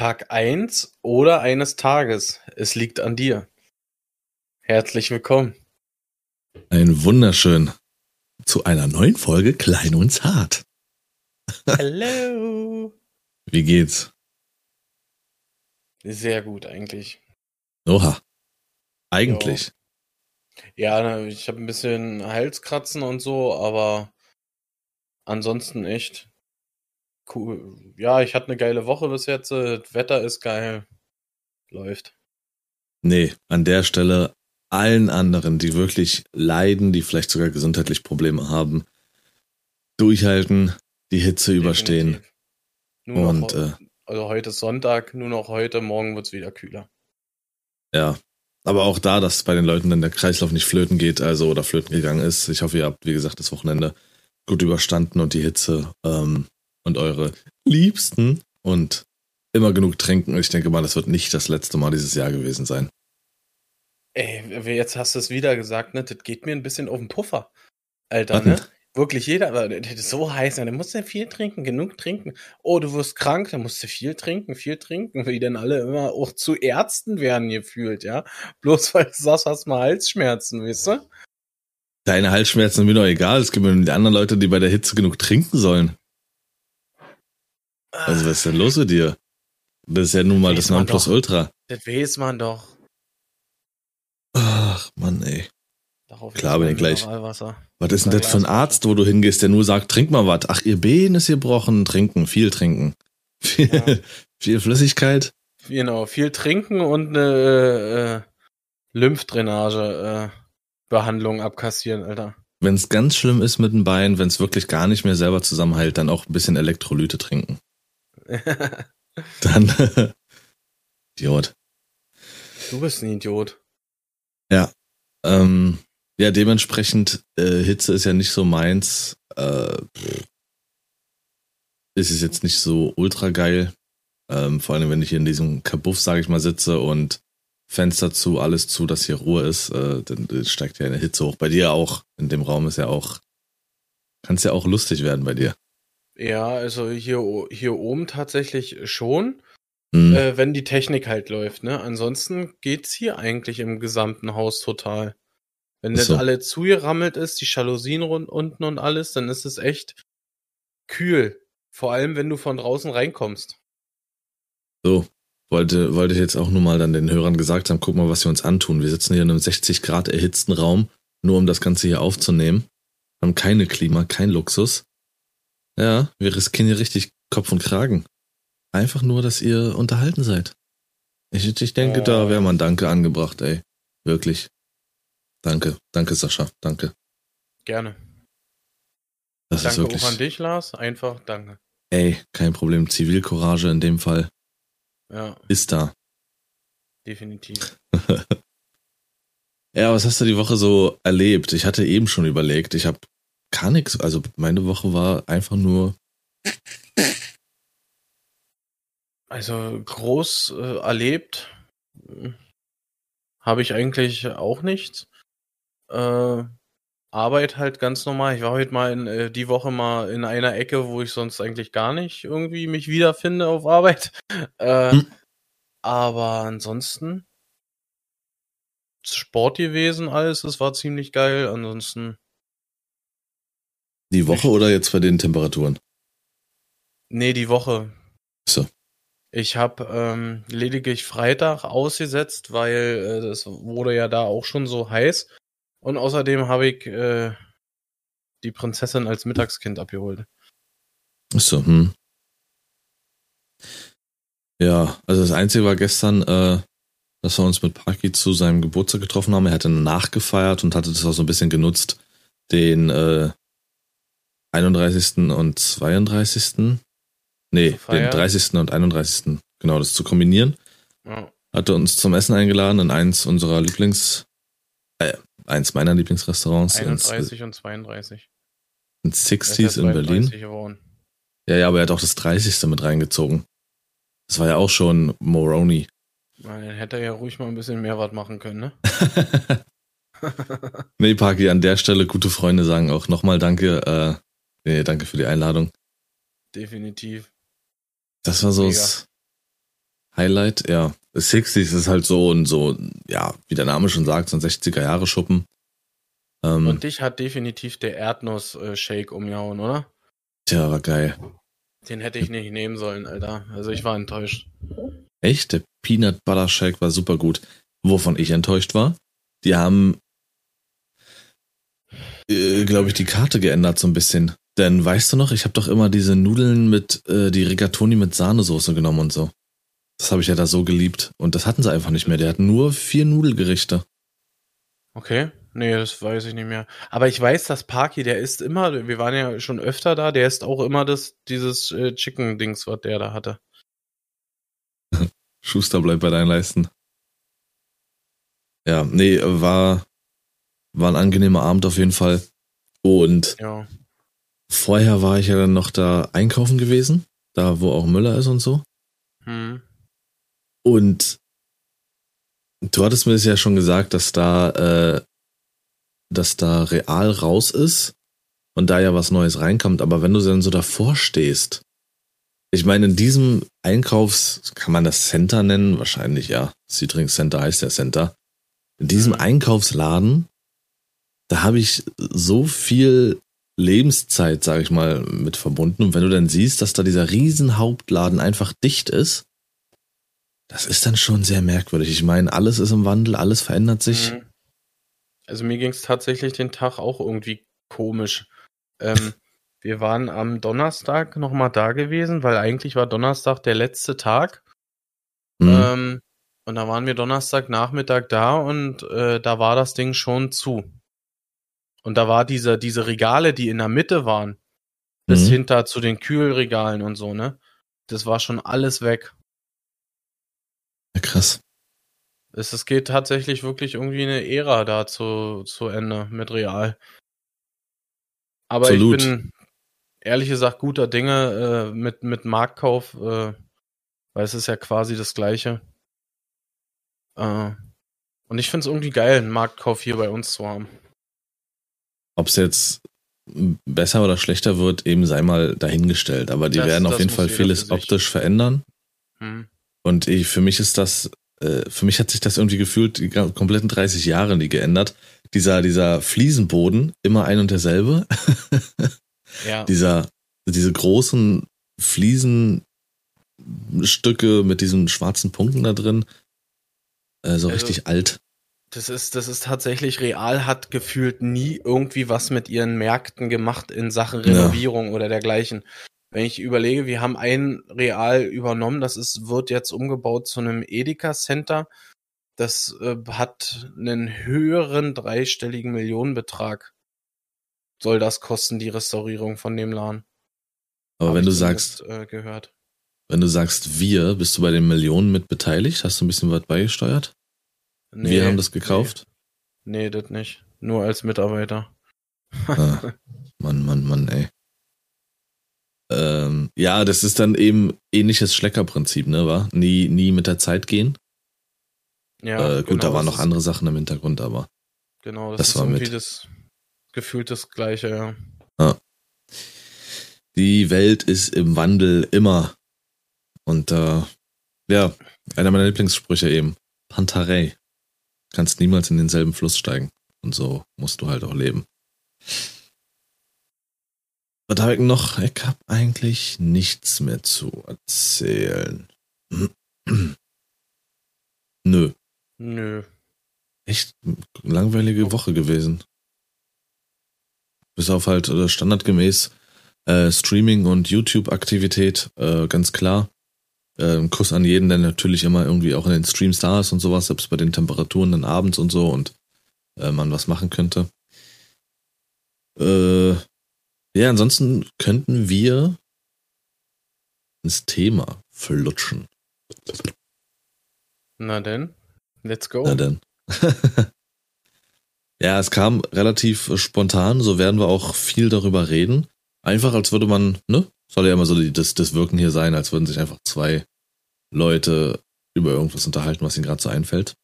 Tag 1 oder eines Tages. Es liegt an dir. Herzlich willkommen. Ein wunderschön zu einer neuen Folge Klein und Zart. Hallo. Wie geht's? Sehr gut eigentlich. Oha. Eigentlich. Ja, na, ich habe ein bisschen Halskratzen und so, aber ansonsten echt cool. Ja, ich hatte eine geile Woche bis jetzt. Das Wetter ist geil. Läuft. Nee, an der Stelle allen anderen, die wirklich leiden, die vielleicht sogar gesundheitlich Probleme haben, durchhalten, die Hitze überstehen. Nur Und noch, äh, also heute ist Sonntag, nur noch heute, morgen wird's wieder kühler. ja. Aber auch da, dass bei den Leuten dann der Kreislauf nicht flöten geht, also oder flöten gegangen ist. Ich hoffe, ihr habt, wie gesagt, das Wochenende gut überstanden und die Hitze ähm, und eure Liebsten und immer genug trinken. Ich denke mal, das wird nicht das letzte Mal dieses Jahr gewesen sein. Ey, jetzt hast du es wieder gesagt, ne? Das geht mir ein bisschen auf den Puffer. Alter, Was ne? Wirklich jeder, aber das ist so heiß, ne? dann musst du viel trinken, genug trinken. Oh, du wirst krank, dann musst du viel trinken, viel trinken, wie denn alle immer auch zu Ärzten werden gefühlt, ja? Bloß weil du sagst, hast mal Halsschmerzen, weißt du? Deine Halsschmerzen sind mir doch egal. Es gibt mir die anderen Leute, die bei der Hitze genug trinken sollen. Also was ist denn los mit dir? Das ist ja nun mal das man Nonplusultra. Das weiß man doch. Ach, Mann, ey. Darauf Klar, bin ich gleich. Was ist denn das für ein. Arzt, wo du hingehst, der nur sagt, trink mal was. Ach, ihr Bein ist gebrochen, trinken, viel trinken. Viel, Ja. viel Flüssigkeit. Genau, viel trinken und eine äh, Lymphdrainage äh, Behandlung abkassieren, Alter. Wenn es ganz schlimm ist mit dem Bein, wenn es wirklich gar nicht mehr selber zusammenhält, dann auch ein bisschen Elektrolyte trinken. Dann, Idiot. du bist ein Idiot. Ähm, ja, dementsprechend, äh, Hitze ist ja nicht so meins. Äh, ist es jetzt nicht so ultra geil. Ähm, vor allem, wenn ich hier in diesem Kabuff, sage ich mal, sitze und Fenster zu, alles zu, dass hier Ruhe ist, äh, dann steigt ja eine Hitze hoch. Bei dir auch. In dem Raum ist ja auch, kann es ja auch lustig werden bei dir. Ja, also hier, hier oben tatsächlich schon, Hm. äh, wenn die Technik halt läuft, ne? Ansonsten geht's hier eigentlich im gesamten Haus total. Wenn Ach das so. alle zugerammelt ist, die Jalousien rund unten und alles, dann ist es echt kühl. Vor allem, wenn du von draußen reinkommst. So, wollte, wollte ich jetzt auch nur mal dann den Hörern gesagt haben, guck mal, was wir uns antun. Wir sitzen hier in einem 60 Grad erhitzten Raum, nur um das Ganze hier aufzunehmen. Haben keine Klima, kein Luxus. Ja, wir riskieren hier richtig Kopf und Kragen. Einfach nur, dass ihr unterhalten seid. Ich, ich denke, da wäre mal ein Danke angebracht, ey. Wirklich. Danke, danke Sascha, danke. Gerne. Das ist danke wirklich, auch an dich, Lars. Einfach danke. ey, kein Problem. Zivilcourage in dem Fall Ja, ist da. definitiv. Ja, was hast du die Woche so erlebt? Ich hatte eben schon überlegt, ich habe gar nichts, also meine Woche war einfach nur, Also groß äh, erlebt äh, habe ich eigentlich auch nichts. Äh, Arbeit halt ganz normal. Ich war heute mal in, äh, die Woche mal in einer Ecke, wo ich sonst eigentlich gar nicht irgendwie mich wiederfinde auf Arbeit. Äh, Hm. Aber ansonsten Sport gewesen, alles. Es war ziemlich geil. Ansonsten die Woche oder jetzt bei den Temperaturen? nee, die Woche. So. Ich habe ähm, lediglich Freitag ausgesetzt, weil äh, das wurde ja da auch schon so heiß. Und außerdem habe ich äh, die Prinzessin als Mittagskind abgeholt. So, hm. Ja, also das Einzige war gestern, äh, dass wir uns mit Parky zu seinem Geburtstag getroffen haben. Er hatte nachgefeiert und hatte das auch so ein bisschen genutzt, den äh, 31. und 32. Nee, den 30. und 31. Genau, das zu kombinieren. Ja. hatte uns zum Essen eingeladen in eins unserer Lieblings, äh, eins meiner Lieblingsrestaurants ins, 31 und 32. ins Er ist 60s ja in Berlin. 32 geworden. Ja, ja, aber er hat auch das 30. mit reingezogen. Das war ja auch schon Moroni. Dann hätte er ja ruhig mal ein bisschen mehr was machen können, ne? nee, Parky, an der Stelle gute Freunde sagen auch nochmal Danke. Äh, nee, danke für die Einladung. Definitiv. Das war so Mega. das, Highlight, ja. 60s ist halt so und so, ja, wie der Name schon sagt, so ein 60er-Jahre-Schuppen. Ähm, und dich hat definitiv der Erdnuss-Shake umgehauen, oder? Tja, war geil. Den hätte ich nicht nehmen sollen, Alter. Also ich war enttäuscht. Echt? Der Peanut Butter Shake war super gut. Wovon ich enttäuscht war? Die haben, äh, glaube ich, die Karte geändert so ein bisschen. Denn weißt du noch, ich habe doch immer diese Nudeln mit, äh, die Rigatoni mit Sahnesoße genommen und so. Das habe ich ja da so geliebt. Und das hatten sie einfach nicht mehr. Die hatten nur vier Nudelgerichte. Okay. Nee, das weiß ich nicht mehr. Aber ich weiß, dass Parky, der isst immer, wir waren ja schon öfter da, der isst auch immer das, dieses äh, Chicken-Dings, was der da hatte. Schuster bleibt bei deinen Leisten. Ja, nee, war, war ein angenehmer Abend auf jeden Fall. Und ja. Vorher war ich ja dann noch da einkaufen gewesen, da wo auch Müller ist und so. Hm. Und du hattest mir das ja schon gesagt, dass da äh, dass da real raus ist und da ja was Neues reinkommt, aber wenn du dann so davor stehst, ich meine, in diesem Einkaufs, kann man das Center nennen? Wahrscheinlich ja. Citrix Center heißt der Center. In diesem mhm. Einkaufsladen, da habe ich so viel Lebenszeit, sage ich mal, mit verbunden. Und wenn du dann siehst, dass da dieser riesen Hauptladen einfach dicht ist, das ist dann schon sehr merkwürdig. Ich meine, alles ist im Wandel, alles verändert sich. Mhm. Also mir ging es tatsächlich den Tag auch irgendwie komisch. Ähm, wir waren am Donnerstag nochmal da gewesen, weil eigentlich war Donnerstag der letzte Tag. Mhm. Ähm, und da waren wir Donnerstagnachmittag da und äh, da war das Ding schon zu. Und da war diese, diese Regale, die in der Mitte waren, bis mhm. hinter zu den Kühlregalen und so, ne? Das war schon alles weg. Ja, krass. Es, es geht tatsächlich wirklich irgendwie eine Ära da zu, zu Ende mit Real. Aber Absolut. ich bin ehrlich gesagt guter Dinge äh, mit, mit Marktkauf, äh, weil es ist ja quasi das Gleiche. Äh, und ich finde es irgendwie geil, einen Marktkauf hier bei uns zu haben. Ob es jetzt besser oder schlechter wird, eben sei mal dahingestellt. Aber die das, werden auf jeden Fall vieles optisch verändern. Hm. Und ich, für mich ist das äh, für mich hat sich das irgendwie gefühlt die kompletten 30 Jahre nie geändert. Dieser, dieser Fliesenboden, immer ein und derselbe. ja. Dieser, diese großen Fliesenstücke mit diesen schwarzen Punkten da drin. Äh, so also, richtig alt. Das ist, das ist tatsächlich real, hat gefühlt nie irgendwie was mit ihren Märkten gemacht in Sachen Renovierung ja. oder dergleichen. Wenn ich überlege, wir haben ein Real übernommen, das ist, wird jetzt umgebaut zu einem Edeka Center. Das äh, hat einen höheren dreistelligen Millionenbetrag. Soll das kosten, die Restaurierung von dem Laden. Aber Hab wenn du sagst, äh, gehört. wenn du sagst wir, bist du bei den Millionen mit beteiligt? Hast du ein bisschen was beigesteuert? Nee, wir haben das gekauft? Nee, nee das nicht. Nur als Mitarbeiter. ah, Mann, Mann, Mann, ey. Ähm, ja, das ist dann eben ähnliches Schleckerprinzip, ne, war? Nie, nie mit der Zeit gehen. Ja. Äh, gut, genau, da waren noch andere Sachen im Hintergrund, aber. Genau, das, das ist war irgendwie mit. das gefühlt das Gleiche, ja. ja. Die Welt ist im Wandel immer. Und äh, ja, einer meiner Lieblingssprüche eben. Pantarei. Kannst niemals in denselben Fluss steigen. Und so musst du halt auch leben. Was habe ich noch? Ich habe eigentlich nichts mehr zu erzählen. Nö. Nö. Echt langweilige Woche gewesen. Bis auf halt äh, standardgemäß äh, Streaming und YouTube-Aktivität, äh, ganz klar. Äh, Kuss an jeden, der natürlich immer irgendwie auch in den Streams da ist und sowas, selbst bei den Temperaturen dann abends und so und äh, man was machen könnte. Äh, ja, ansonsten könnten wir ins Thema flutschen. Na denn, let's go. Na denn. ja, es kam relativ spontan, so werden wir auch viel darüber reden. Einfach als würde man, ne? Soll ja immer so das, das Wirken hier sein, als würden sich einfach zwei Leute über irgendwas unterhalten, was ihnen gerade so einfällt.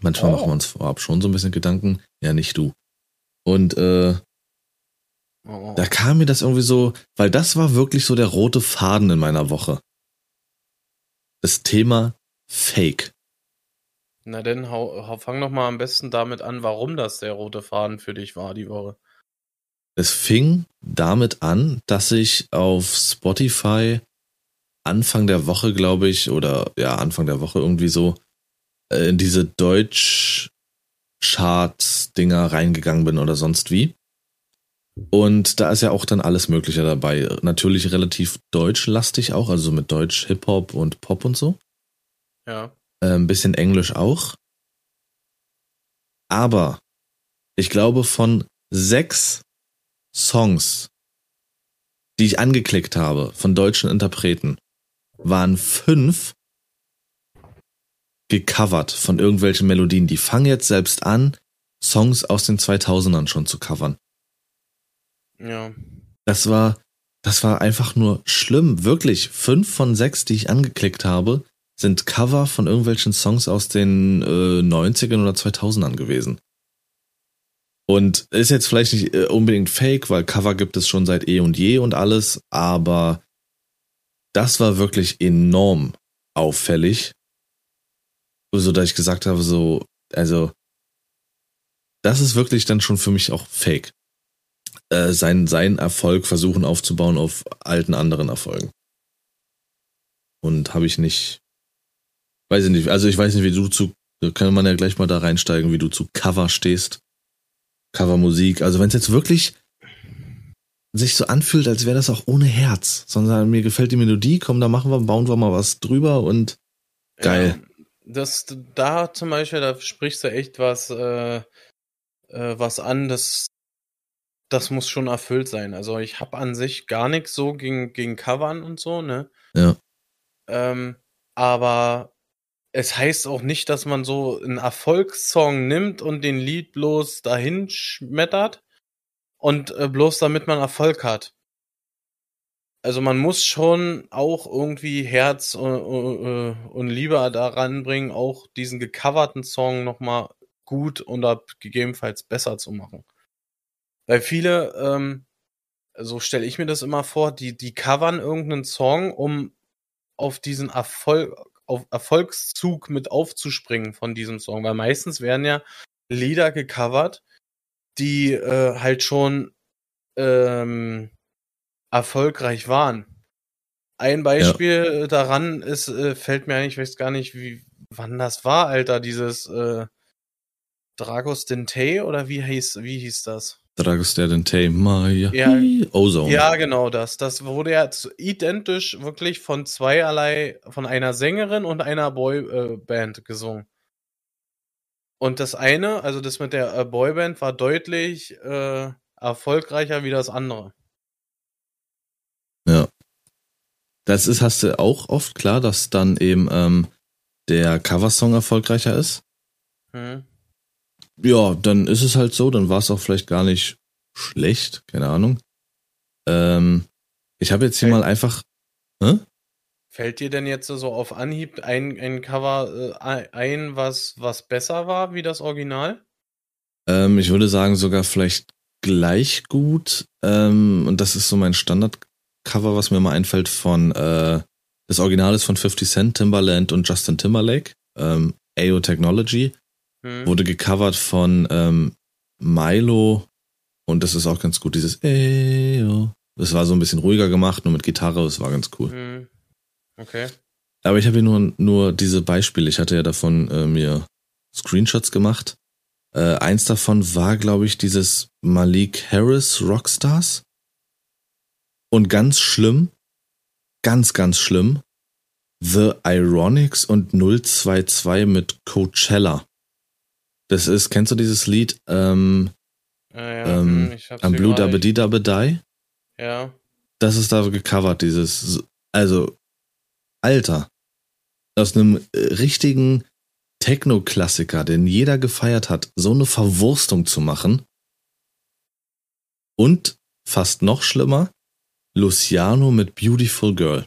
Manchmal oh. machen wir uns vorab schon so ein bisschen Gedanken. Ja, nicht du. Und äh, Oh. Da kam mir das irgendwie so, weil das war wirklich so der rote Faden in meiner Woche. das Thema Fake. Na denn, hau, hau, fang doch mal am besten damit an, warum das der rote Faden für dich war die Woche. Es fing damit an, dass ich auf Spotify Anfang der Woche, glaube ich, oder ja, Anfang der Woche irgendwie so, äh, in diese Deutsch-Charts-Dinger reingegangen bin oder sonst wie. Und da ist ja auch dann alles Mögliche dabei. Natürlich relativ deutschlastig auch, also mit Deutsch, Hip-Hop und Pop und so. Ja. Äh, ein bisschen Englisch auch. Aber ich glaube, von sechs Songs, die ich angeklickt habe von deutschen Interpreten, waren fünf gecovert von irgendwelchen Melodien. Die fangen jetzt selbst an, Songs aus den 2000ern schon zu covern. Ja. Das war, das war einfach nur schlimm. Wirklich, fünf von sechs, die ich angeklickt habe, sind Cover von irgendwelchen Songs aus den äh, 90ern oder 2000ern gewesen. Und ist jetzt vielleicht nicht äh, unbedingt fake, weil Cover gibt es schon seit eh und je und alles, aber das war wirklich enorm auffällig. So, dass ich gesagt habe, so, also, das ist wirklich dann schon für mich auch fake. Äh, sein, sein Erfolg versuchen aufzubauen auf alten anderen Erfolgen. Und habe ich nicht, weiß ich nicht, also ich weiß nicht, wie du zu, da kann man ja gleich mal da reinsteigen, wie du zu Cover stehst. Covermusik. Also wenn es jetzt wirklich sich so anfühlt, als wäre das auch ohne Herz, sondern mir gefällt die Melodie, komm, da machen wir, bauen wir mal was drüber und geil. Ja, das, da zum Beispiel, da sprichst du echt was, äh, äh, was an, das, das muss schon erfüllt sein. Also ich habe an sich gar nichts so gegen, gegen Covern und so, ne? Ja. Ähm, aber es heißt auch nicht, dass man so einen Erfolgssong nimmt und den Lied bloß dahin schmettert und äh, bloß damit man Erfolg hat. Also man muss schon auch irgendwie Herz und, äh, und Liebe daran bringen, auch diesen gecoverten Song nochmal gut oder gegebenenfalls besser zu machen. Weil viele, ähm, so stelle ich mir das immer vor, die, die covern irgendeinen Song, um auf diesen Erfolg, auf Erfolgszug mit aufzuspringen von diesem Song. Weil meistens werden ja Lieder gecovert, die äh, halt schon ähm, erfolgreich waren. Ein Beispiel ja. daran ist, äh, fällt mir eigentlich, ich weiß gar nicht, wie, wann das war, Alter, dieses äh, Dragos Dente oder wie hieß, wie hieß das? Dragos Dente, Maya, ja, Ozone. Ja, genau das. Das wurde ja identisch wirklich von zweierlei, von einer Sängerin und einer Boyband äh, gesungen. Und das eine, also das mit der äh, Boyband, war deutlich äh, erfolgreicher wie das andere. Ja. Das ist, hast du auch oft klar, dass dann eben ähm, der Coversong erfolgreicher ist. Hm. Ja, dann ist es halt so, dann war es auch vielleicht gar nicht schlecht, keine Ahnung. Ähm, ich habe jetzt hier Fällt, mal einfach. Hä? Fällt dir denn jetzt so auf Anhieb ein, ein Cover äh, ein, was, was besser war wie das Original? Ähm, ich würde sagen, sogar vielleicht gleich gut. Ähm, und das ist so mein Standard-Cover, was mir mal einfällt von äh, das Original ist von 50 Cent, Timbaland und Justin Timberlake. Ähm, AO Technology. Hm. Wurde gecovert von ähm, Milo. Und das ist auch ganz gut, dieses AO. Das war so ein bisschen ruhiger gemacht, nur mit Gitarre, das war ganz cool. Hm. Okay. Aber ich habe hier nur, nur diese Beispiele. Ich hatte ja davon äh, mir Screenshots gemacht. Äh, eins davon war, glaube ich, dieses Malik Harris Rockstars. Und ganz schlimm, ganz, ganz schlimm, The Ironics und 022 mit Coachella. Das ist, kennst du dieses Lied? Ähm, ja, ja, ähm, hm, Am Blue Dabba Dee Dabba Die? Ja. Das ist da gecovert, dieses, also Alter, aus einem äh, richtigen Techno-Klassiker, den jeder gefeiert hat, so eine Verwurstung zu machen. Und fast noch schlimmer, Luciano mit Beautiful Girl.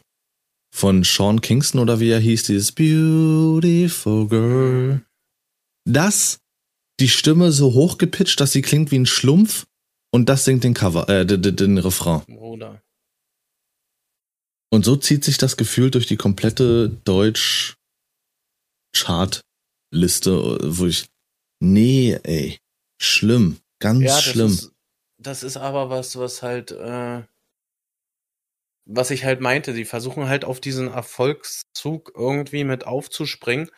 Von Sean Kingston oder wie er hieß, dieses Beautiful Girl. Das, die Stimme so hochgepitcht, dass sie klingt wie ein Schlumpf und das singt den Cover, äh, den, den Refrain. Bruder. Und so zieht sich das Gefühl durch die komplette Deutsch-Chart-Liste, wo ich, nee, ey, schlimm, ganz ja, schlimm. Ist, das ist aber was, was halt, äh, was ich halt meinte, die versuchen halt auf diesen Erfolgszug irgendwie mit aufzuspringen.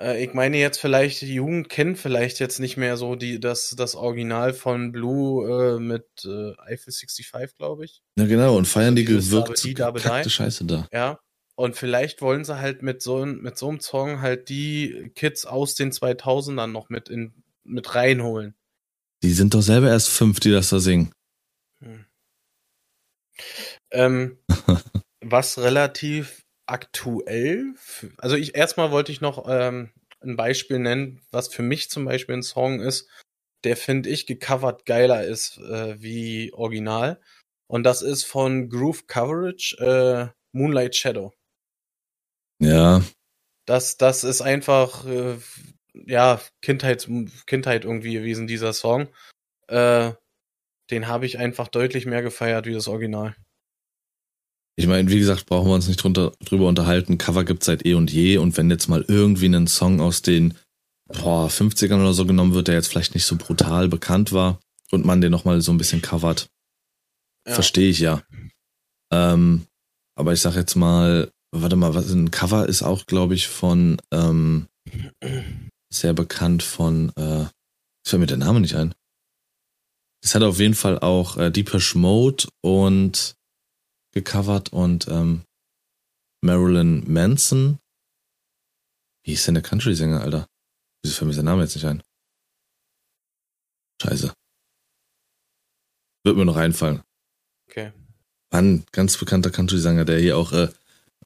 Äh, ich meine jetzt vielleicht, die Jugend kennt vielleicht jetzt nicht mehr so die, das, das Original von Blue äh, mit äh, Eiffel 65, glaube ich. Ja, genau, und feiern die gewirkt die Scheiße da. Ja. Und vielleicht wollen sie halt mit so, mit so einem Song halt die Kids aus den 2000ern noch mit in, mit reinholen. Die sind doch selber erst fünf, die das da singen. Hm. Ähm, was relativ aktuell, also ich erstmal wollte ich noch ähm, ein Beispiel nennen, was für mich zum Beispiel ein Song ist, der finde ich gecovert geiler ist äh, wie original. Und das ist von Groove Coverage äh, Moonlight Shadow. Ja. Das, das ist einfach, äh, ja, Kindheit, Kindheit irgendwie gewesen, dieser Song. Äh, den habe ich einfach deutlich mehr gefeiert wie das Original. Ich meine, wie gesagt, brauchen wir uns nicht drunter, drüber unterhalten. Cover gibt's seit eh und je. Und wenn jetzt mal irgendwie ein Song aus den boah, 50ern oder so genommen wird, der jetzt vielleicht nicht so brutal bekannt war und man den nochmal so ein bisschen covert, ja. verstehe ich ja. Ähm, aber ich sag jetzt mal, warte mal, was ein Cover ist auch, glaube ich, von ähm, sehr bekannt von, äh, fällt mir der Name nicht ein. Es hat auf jeden Fall auch äh, Deepesh Mode und gecovert und ähm, Marilyn Manson. Wie hieß denn der Country-Sänger, Alter? Wieso fällt mir sein Name jetzt nicht ein? Scheiße. Wird mir noch einfallen. Okay. Mann, ganz bekannter Country-Sänger, der hier auch äh,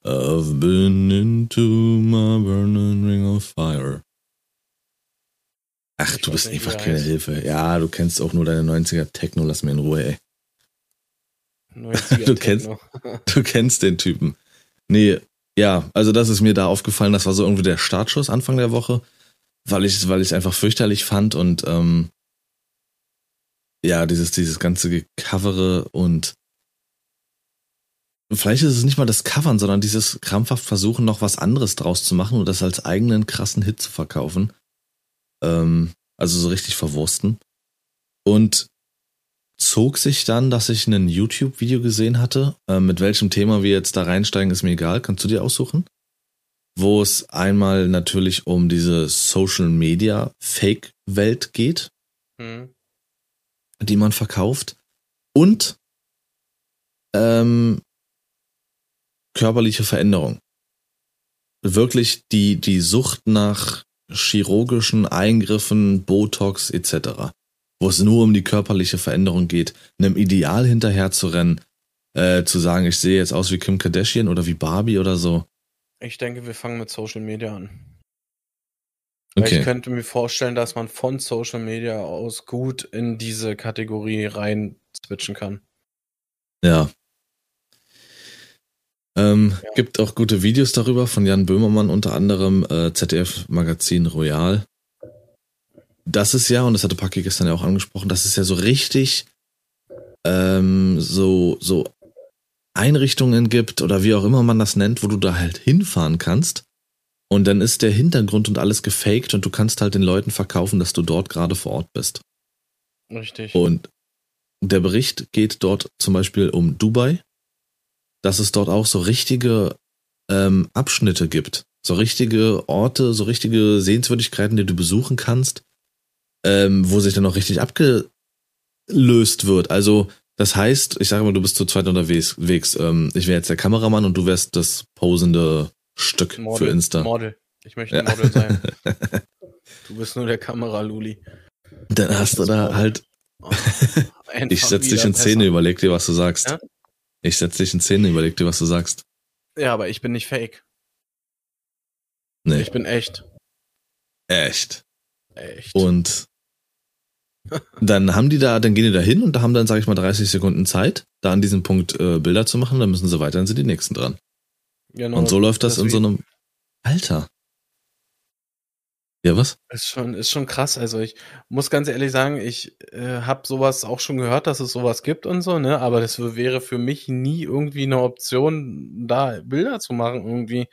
I've been into my burning ring of fire. Ach, ich du bist einfach keine Hilfe. Ja, du kennst auch nur deine 90er Techno, lass mir in Ruhe, ey. du, kennst, du kennst den Typen. Nee, ja, also das ist mir da aufgefallen, das war so irgendwie der Startschuss Anfang der Woche, weil ich weil ich es einfach fürchterlich fand und ähm, ja, dieses dieses ganze Gecovere und vielleicht ist es nicht mal das Covern, sondern dieses krampfhaft versuchen noch was anderes draus zu machen und das als eigenen krassen Hit zu verkaufen. Ähm, also so richtig verwursten. Und zog sich dann, dass ich ein YouTube-Video gesehen hatte. Äh, mit welchem Thema wir jetzt da reinsteigen, ist mir egal. Kannst du dir aussuchen? Wo es einmal natürlich um diese Social Media Fake-Welt geht, hm. die man verkauft. Und ähm, körperliche Veränderung. Wirklich die, die Sucht nach chirurgischen Eingriffen, Botox etc wo es nur um die körperliche Veränderung geht, einem Ideal hinterher zu rennen, äh, zu sagen, ich sehe jetzt aus wie Kim Kardashian oder wie Barbie oder so. Ich denke, wir fangen mit Social Media an. Okay. Ich könnte mir vorstellen, dass man von Social Media aus gut in diese Kategorie rein switchen kann. Ja. Ähm, ja. Gibt auch gute Videos darüber von Jan Böhmermann, unter anderem äh, ZDF Magazin Royal das ist ja, und das hatte Paki gestern ja auch angesprochen, das ist ja so richtig ähm, so, so Einrichtungen gibt oder wie auch immer man das nennt, wo du da halt hinfahren kannst. Und dann ist der Hintergrund und alles gefaked und du kannst halt den Leuten verkaufen, dass du dort gerade vor Ort bist. Richtig. Und der Bericht geht dort zum Beispiel um Dubai, dass es dort auch so richtige ähm, Abschnitte gibt. So richtige Orte, so richtige Sehenswürdigkeiten, die du besuchen kannst, ähm, wo sich dann auch richtig abgelöst wird. Also das heißt, ich sage mal, du bist zu zweit unterwegs. Ähm, ich wäre jetzt der Kameramann und du wärst das posende Stück Model, für Insta. Model. Ich möchte Model ja. sein. du bist nur der Kameraluli. Dann hast du da halt. Oh, ich setz dich in Szene, überleg dir, was du sagst. Ja? Ich setz dich in Szene, überleg dir, was du sagst. Ja, aber ich bin nicht fake. Nee. Ich bin echt. Echt. Echt. Und dann haben die da, dann gehen die da hin und da haben dann, sage ich mal, 30 Sekunden Zeit, da an diesem Punkt äh, Bilder zu machen, dann müssen sie weiter, dann sind die nächsten dran. Genau, und so läuft das in so einem Alter. Ja, was? Ist schon, ist schon krass. Also ich muss ganz ehrlich sagen, ich äh, habe sowas auch schon gehört, dass es sowas gibt und so, ne? Aber das wäre für mich nie irgendwie eine Option, da Bilder zu machen irgendwie.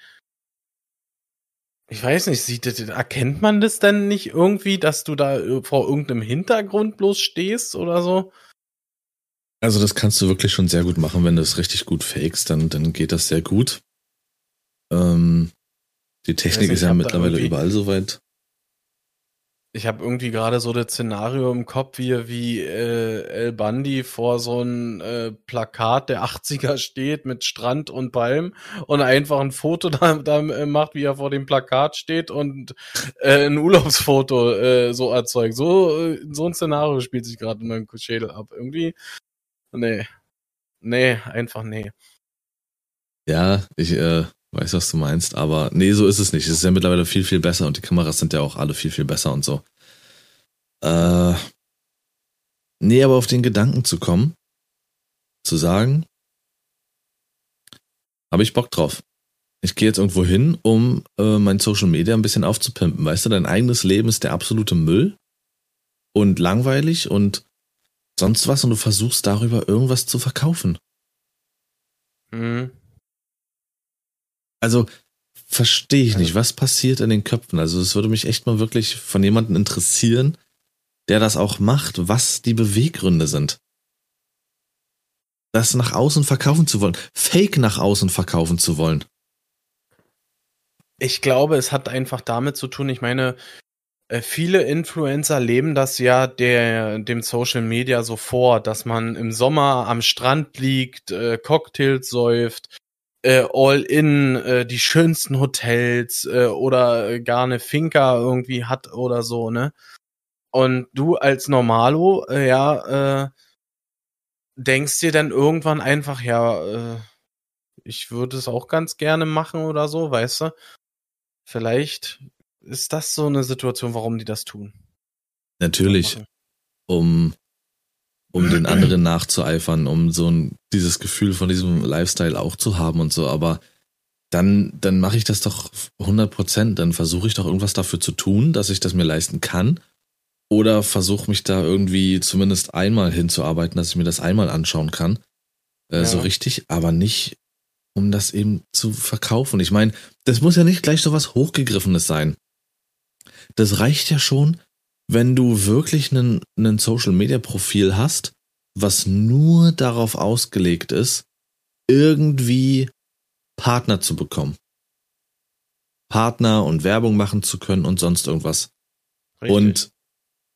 Ich weiß nicht, sieht, erkennt man das denn nicht irgendwie, dass du da äh, vor irgendeinem Hintergrund bloß stehst oder so? Also das kannst du wirklich schon sehr gut machen, wenn du es richtig gut fakest, dann, dann geht das sehr gut. Ähm, die Technik nicht, ist ja mittlerweile überall so weit. Ich habe irgendwie gerade so das Szenario im Kopf, wie, wie äh, El Bandi vor so ein äh, Plakat der 80er steht mit Strand und Palm und einfach ein Foto da, da äh, macht, wie er vor dem Plakat steht und äh, ein Urlaubsfoto äh, so erzeugt. So, äh, so ein Szenario spielt sich gerade in meinem Schädel ab. Irgendwie Nee. Nee, einfach nee. Ja, ich äh, weiß, was du meinst, aber nee, so ist es nicht. Es ist ja mittlerweile viel, viel besser und die Kameras sind ja auch alle viel, viel besser und so. Äh, nee, aber auf den Gedanken zu kommen, zu sagen, habe ich Bock drauf. Ich gehe jetzt irgendwo hin, um äh, mein Social Media ein bisschen aufzupimpen. Weißt du, dein eigenes Leben ist der absolute Müll und langweilig und sonst was und du versuchst darüber irgendwas zu verkaufen. Mhm. Also verstehe ich nicht, was passiert in den Köpfen. Also es würde mich echt mal wirklich von jemandem interessieren, der das auch macht, was die Beweggründe sind. Das nach außen verkaufen zu wollen, Fake nach außen verkaufen zu wollen. Ich glaube, es hat einfach damit zu tun, ich meine, äh, viele Influencer leben das ja der, dem Social Media so vor, dass man im Sommer am Strand liegt, äh, Cocktails säuft, äh, all in, äh, die schönsten Hotels äh, oder gar eine Finca irgendwie hat oder so, ne? Und du als Normalo, äh, ja, äh, denkst dir dann irgendwann einfach, ja, äh, ich würde es auch ganz gerne machen oder so, weißt du? Vielleicht ist das so eine Situation, warum die das tun? Natürlich, um, um den anderen nachzueifern, um so ein, dieses Gefühl von diesem Lifestyle auch zu haben und so, aber dann, dann mache ich das doch 100 Prozent, dann versuche ich doch irgendwas dafür zu tun, dass ich das mir leisten kann. Oder versuche mich da irgendwie zumindest einmal hinzuarbeiten, dass ich mir das einmal anschauen kann, äh, ja. so richtig, aber nicht um das eben zu verkaufen. Ich meine, das muss ja nicht gleich so was Hochgegriffenes sein. Das reicht ja schon, wenn du wirklich einen, einen Social Media Profil hast, was nur darauf ausgelegt ist, irgendwie Partner zu bekommen. Partner und Werbung machen zu können und sonst irgendwas. Richtig. Und,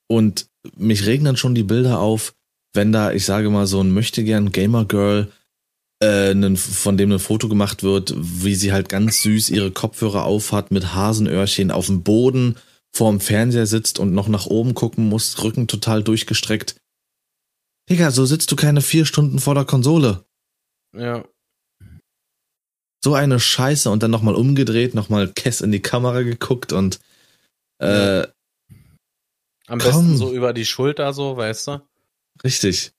und mich regnen schon die Bilder auf, wenn da, ich sage mal, so ein möchte gern Gamer Girl, äh, von dem ein Foto gemacht wird, wie sie halt ganz süß ihre Kopfhörer aufhat mit Hasenöhrchen auf dem Boden vorm Fernseher sitzt und noch nach oben gucken muss, Rücken total durchgestreckt. Digga, so sitzt du keine vier Stunden vor der Konsole. Ja. So eine Scheiße und dann nochmal umgedreht, nochmal Kess in die Kamera geguckt und äh. Am komm. besten so über die Schulter, so, weißt du? Richtig.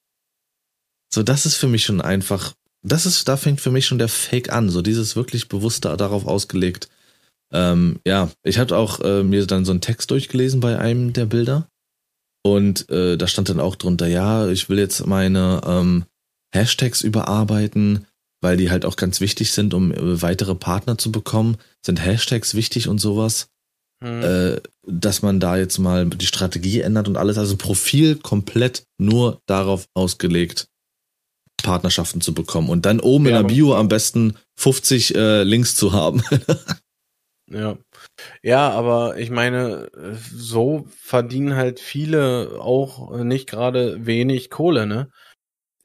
So, das ist für mich schon einfach, das ist, da fängt für mich schon der Fake an, so dieses wirklich bewusste darauf ausgelegt, ähm, ja, ich hatte auch äh, mir dann so einen Text durchgelesen bei einem der Bilder. Und äh, da stand dann auch drunter, ja, ich will jetzt meine ähm, Hashtags überarbeiten, weil die halt auch ganz wichtig sind, um äh, weitere Partner zu bekommen. Sind Hashtags wichtig und sowas. Hm. Äh, dass man da jetzt mal die Strategie ändert und alles. Also Profil komplett nur darauf ausgelegt, Partnerschaften zu bekommen. Und dann oben ja, in der Bio am besten 50 äh, Links zu haben. Ja. Ja, aber ich meine, so verdienen halt viele auch nicht gerade wenig Kohle, ne?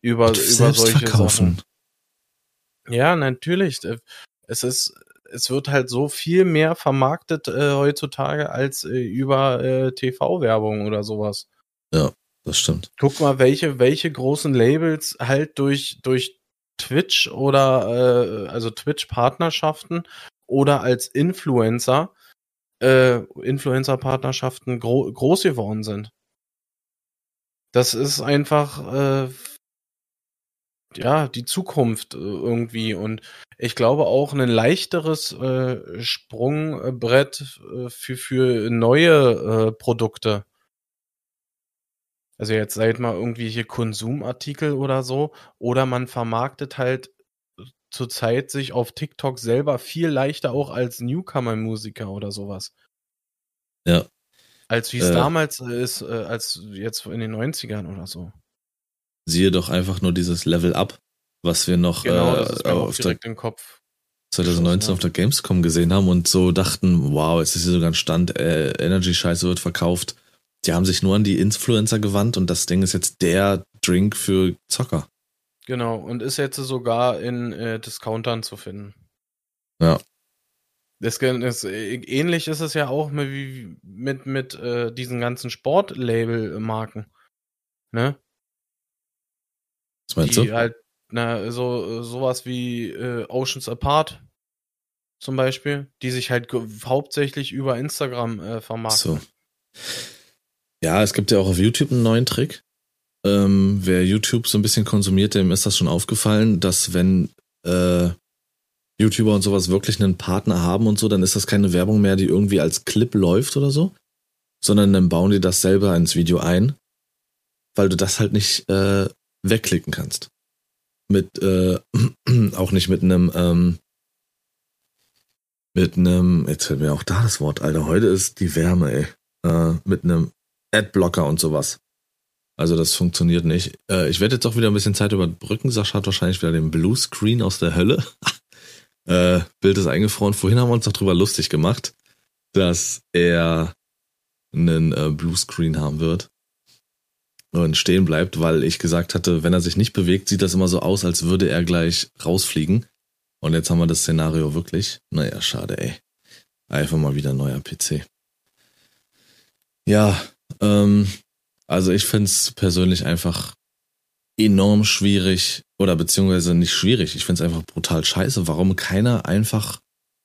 Über, über solche verkaufen. Sachen. Ja, natürlich. Es ist, es wird halt so viel mehr vermarktet äh, heutzutage als äh, über äh, TV-Werbung oder sowas. Ja, das stimmt. Guck mal, welche, welche großen Labels halt durch, durch Twitch oder äh, also Twitch-Partnerschaften oder als Influencer, äh, Influencer-Partnerschaften gro groß geworden sind. Das ist einfach, äh, ja, die Zukunft äh, irgendwie. Und ich glaube auch ein leichteres äh, Sprungbrett äh, für, für neue äh, Produkte. Also jetzt seid mal irgendwie hier Konsumartikel oder so. Oder man vermarktet halt zurzeit sich auf TikTok selber viel leichter auch als Newcomer-Musiker oder sowas. Ja. Als wie es äh, damals ist, äh, als jetzt in den 90ern oder so. Siehe doch einfach nur dieses Level Up, was wir noch genau, das ist mir auf direkt der, im Kopf 2019 auf der Gamescom gesehen haben und so dachten, wow, es ist hier sogar ein Stand, äh, Energy-Scheiße wird verkauft. Die haben sich nur an die Influencer gewandt und das Ding ist jetzt der Drink für Zocker. Genau, und ist jetzt sogar in äh, Discountern zu finden. Ja. Das, das, äh, ähnlich ist es ja auch mit, mit, mit äh, diesen ganzen Sportlabel-Marken. Ne? Was meinst die du? halt, na, so, sowas wie äh, Oceans Apart zum Beispiel, die sich halt hauptsächlich über Instagram äh, vermarkten. So. Ja, es gibt ja auch auf YouTube einen neuen Trick. Ähm, wer YouTube so ein bisschen konsumiert, dem ist das schon aufgefallen, dass wenn äh, YouTuber und sowas wirklich einen Partner haben und so, dann ist das keine Werbung mehr, die irgendwie als Clip läuft oder so, sondern dann bauen die das selber ins Video ein, weil du das halt nicht äh, wegklicken kannst. Mit, äh, auch nicht mit einem, ähm, mit einem, jetzt fällt mir auch da das Wort, Alter, heute ist die Wärme, ey. Äh, mit einem Adblocker und sowas. Also das funktioniert nicht. Äh, ich werde jetzt auch wieder ein bisschen Zeit überbrücken. Sascha hat wahrscheinlich wieder den Bluescreen aus der Hölle. äh, Bild ist eingefroren. Vorhin haben wir uns noch drüber lustig gemacht, dass er einen äh, Bluescreen haben wird und stehen bleibt, weil ich gesagt hatte, wenn er sich nicht bewegt, sieht das immer so aus, als würde er gleich rausfliegen. Und jetzt haben wir das Szenario wirklich. Naja, schade, ey. Einfach mal wieder neuer PC. Ja, ähm, also ich finde es persönlich einfach enorm schwierig oder beziehungsweise nicht schwierig. Ich finde es einfach brutal scheiße, warum keiner einfach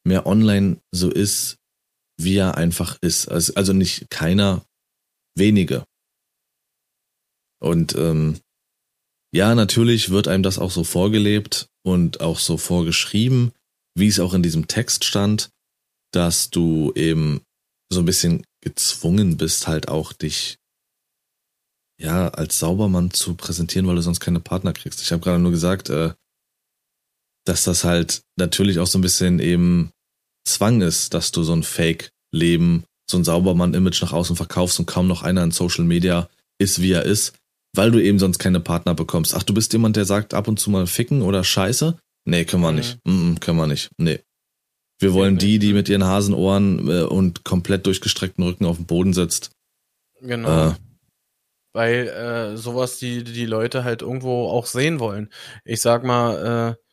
mehr online so ist, wie er einfach ist. Also, nicht keiner, wenige. Und ähm, ja, natürlich wird einem das auch so vorgelebt und auch so vorgeschrieben, wie es auch in diesem Text stand, dass du eben so ein bisschen gezwungen bist, halt auch dich ja als Saubermann zu präsentieren, weil du sonst keine Partner kriegst. Ich habe gerade nur gesagt, äh, dass das halt natürlich auch so ein bisschen eben Zwang ist, dass du so ein Fake-Leben, so ein Saubermann-Image nach außen verkaufst und kaum noch einer in Social Media ist, wie er ist, weil du eben sonst keine Partner bekommst. Ach, du bist jemand, der sagt ab und zu mal ficken oder Scheiße? Nee, können wir mhm. nicht. Mm -mm, können wir nicht. Nee. Wir wollen die, die mit ihren Hasenohren äh, und komplett durchgestreckten Rücken auf dem Boden sitzt. Genau. Äh, Weil äh, sowas die, die Leute halt irgendwo auch sehen wollen. Ich sag mal, äh,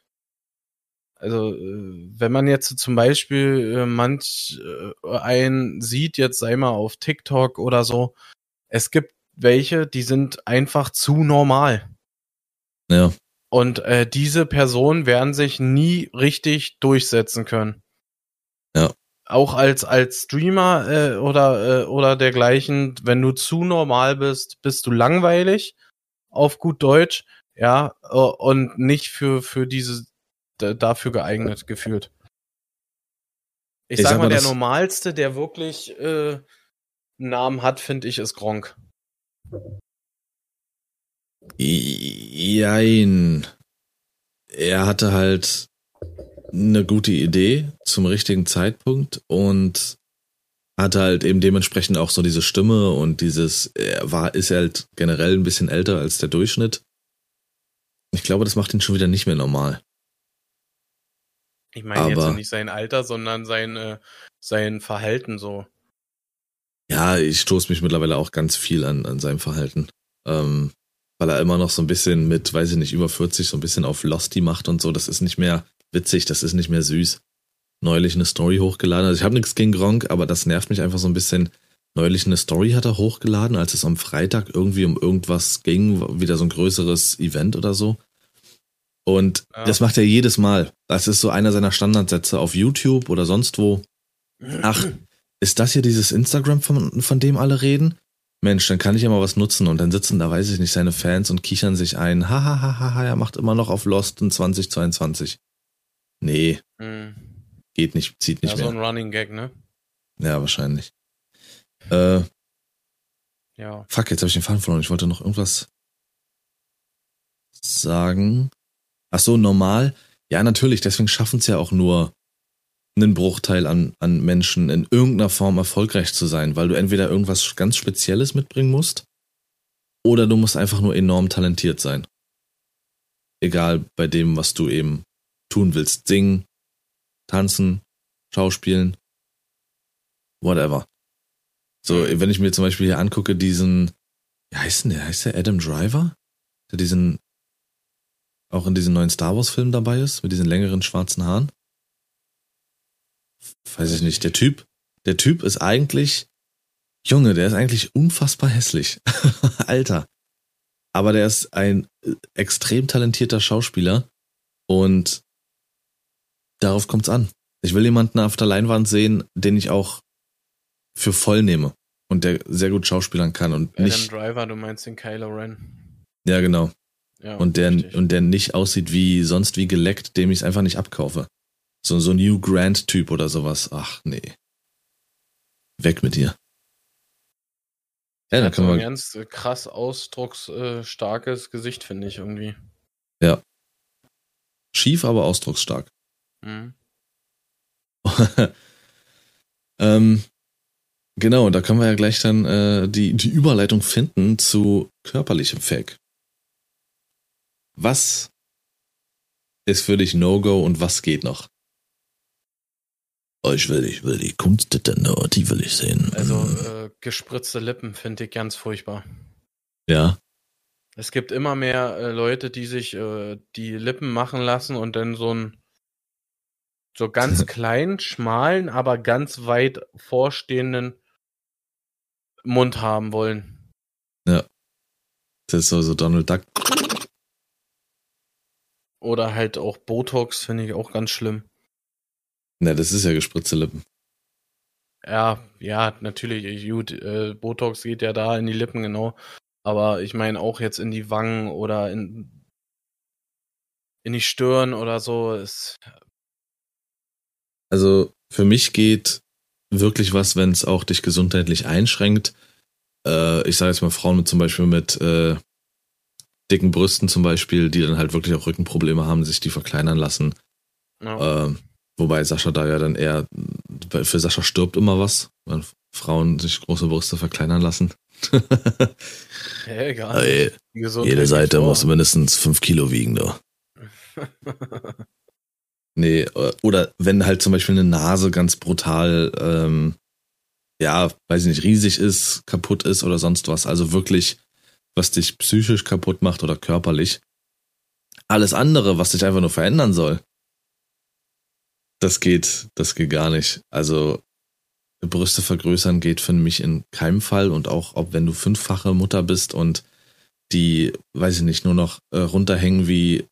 also äh, wenn man jetzt zum Beispiel äh, manch äh, einen sieht, jetzt sei mal auf TikTok oder so, es gibt welche, die sind einfach zu normal. Ja. Und äh, diese Personen werden sich nie richtig durchsetzen können. Ja. Auch als, als Streamer äh, oder, äh, oder dergleichen, wenn du zu normal bist, bist du langweilig, auf gut Deutsch, ja, äh, und nicht für, für diese, dafür geeignet gefühlt. Ich, ich sag, sag mal, der normalste, der wirklich äh, einen Namen hat, finde ich, ist Gronk. Jein. Er hatte halt eine gute Idee zum richtigen Zeitpunkt und hatte halt eben dementsprechend auch so diese Stimme und dieses, er war, ist halt generell ein bisschen älter als der Durchschnitt. Ich glaube, das macht ihn schon wieder nicht mehr normal. Ich meine jetzt nicht sein Alter, sondern sein, äh, sein Verhalten so. Ja, ich stoße mich mittlerweile auch ganz viel an, an seinem Verhalten. Ähm, weil er immer noch so ein bisschen mit, weiß ich nicht, über 40 so ein bisschen auf Losty macht und so. Das ist nicht mehr witzig, das ist nicht mehr süß. Neulich eine Story hochgeladen. Also ich habe nichts gegen Gronk, aber das nervt mich einfach so ein bisschen. Neulich eine Story hat er hochgeladen, als es am Freitag irgendwie um irgendwas ging, wieder so ein größeres Event oder so. Und ja. das macht er jedes Mal. Das ist so einer seiner Standardsätze auf YouTube oder sonst wo. Ach, ist das hier dieses Instagram, von, von dem alle reden? Mensch, dann kann ich ja mal was nutzen und dann sitzen da, weiß ich nicht, seine Fans und kichern sich ein, hahaha, er macht immer noch auf Lost in 2022. Nee, Hm. geht nicht, zieht nicht Ja, so mehr. ein Running Gag, ne? Ja, wahrscheinlich. Äh, Ja. fuck, jetzt habe ich den Faden verloren. Ich wollte noch irgendwas sagen. Ach so, normal. Ja, natürlich, deswegen schaffen es ja auch nur einen Bruchteil an, an Menschen in irgendeiner Form erfolgreich zu sein, weil du entweder irgendwas ganz Spezielles mitbringen musst oder du musst einfach nur enorm talentiert sein. Egal bei dem, was du eben tun willst. Singen, tanzen, schauspielen, whatever. So, wenn ich mir zum Beispiel hier angucke, diesen, wie heißt denn der? Heißt der Adam Driver? Der diesen, auch in diesem neuen Star Wars Film dabei ist, mit diesen längeren schwarzen Haaren? Weiß ich nicht. Der Typ, der Typ ist eigentlich, Junge, der ist eigentlich unfassbar hässlich. Alter. Aber der ist ein äh, extrem talentierter Schauspieler und darauf kommt's an. Ich will jemanden auf der Leinwand sehen, den ich auch für voll nehme und der sehr gut schauspielern kann und Adam nicht, Driver, du meinst den Kylo Ren. ja genau, Ja, und der richtig. und der nicht aussieht wie sonst wie geleckt, dem ich es einfach nicht abkaufe. So so ein New Grant Typ oder sowas. Ach nee. Weg mit dir. Ja, so können ein wir ganz äh, krass ausdrucksstarkes Gesicht, finde ich irgendwie. schief, aber ausdrucksstark. Mhm. ähm, genau, da können wir ja gleich dann äh, die, die Überleitung finden zu körperlichem Fake. Was ist für dich No-Go und was geht noch? Oh, ich will, ich will die Kunst denn, oh, die will ich sehen. Also äh, gespritzte Lippen finde ich ganz furchtbar. ja, Es gibt immer mehr äh, Leute, die sich äh, die Lippen machen lassen und dann so ein so ganz kleinen, schmalen, aber ganz weit vorstehenden Mund haben wollen. das ist so, so Donald Duck. Oder halt auch Botox, finde ich auch ganz schlimm. Ne, das ist ja gespritzte Lippen. Ja, ja, natürlich, gut, äh, Botox geht ja da in die Lippen, genau. Aber ich meine auch jetzt in die Wangen oder in, in die Stirn oder so. Ist, Also für mich geht wirklich was, wenn es auch dich gesundheitlich einschränkt. Äh, ich sage jetzt mal Frauen mit zum Beispiel mit äh, dicken Brüsten zum Beispiel, die dann halt wirklich auch Rückenprobleme haben, sich die verkleinern lassen. ja. Äh, wobei Sascha da ja dann eher, für Sascha stirbt immer was, wenn Frauen sich große Brüste verkleinern lassen. ja, egal. Jede Seite muss mindestens fünf Kilo wiegen, du. Nee, äh, oder wenn halt zum Beispiel eine Nase ganz brutal, ähm, ja, weiß ich nicht, riesig ist, kaputt ist oder sonst was. Also wirklich, was dich psychisch kaputt macht oder körperlich. Alles andere, was dich einfach nur verändern soll, das geht, das geht gar nicht. Also Brüste vergrößern geht für mich in keinem Fall und auch, ob wenn du fünffache Mutter bist und die, weiß ich nicht, nur noch äh, runterhängen wie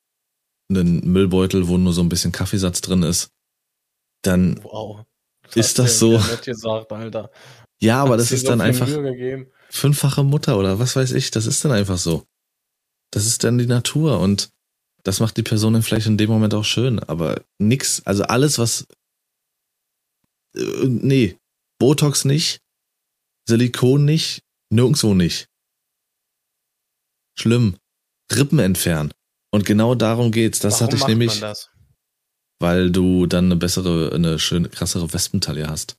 einen Müllbeutel, wo nur so ein bisschen Kaffeesatz drin ist, dann, Wow. Ist das du ja so? gesagt, ja, aber das ist dann einfach fünffache Mutter oder was weiß ich, das ist dann einfach so. Das ist dann die Natur und das macht die Person dann vielleicht in dem Moment auch schön, aber nix, also alles, was, äh, nee, Botox nicht, Silikon nicht, nirgendwo nicht. Schlimm. Rippen entfernen. Und genau darum geht's. Das Warum hatte ich nämlich. Weil du dann eine bessere, eine schöne, krassere Wespentaille hast.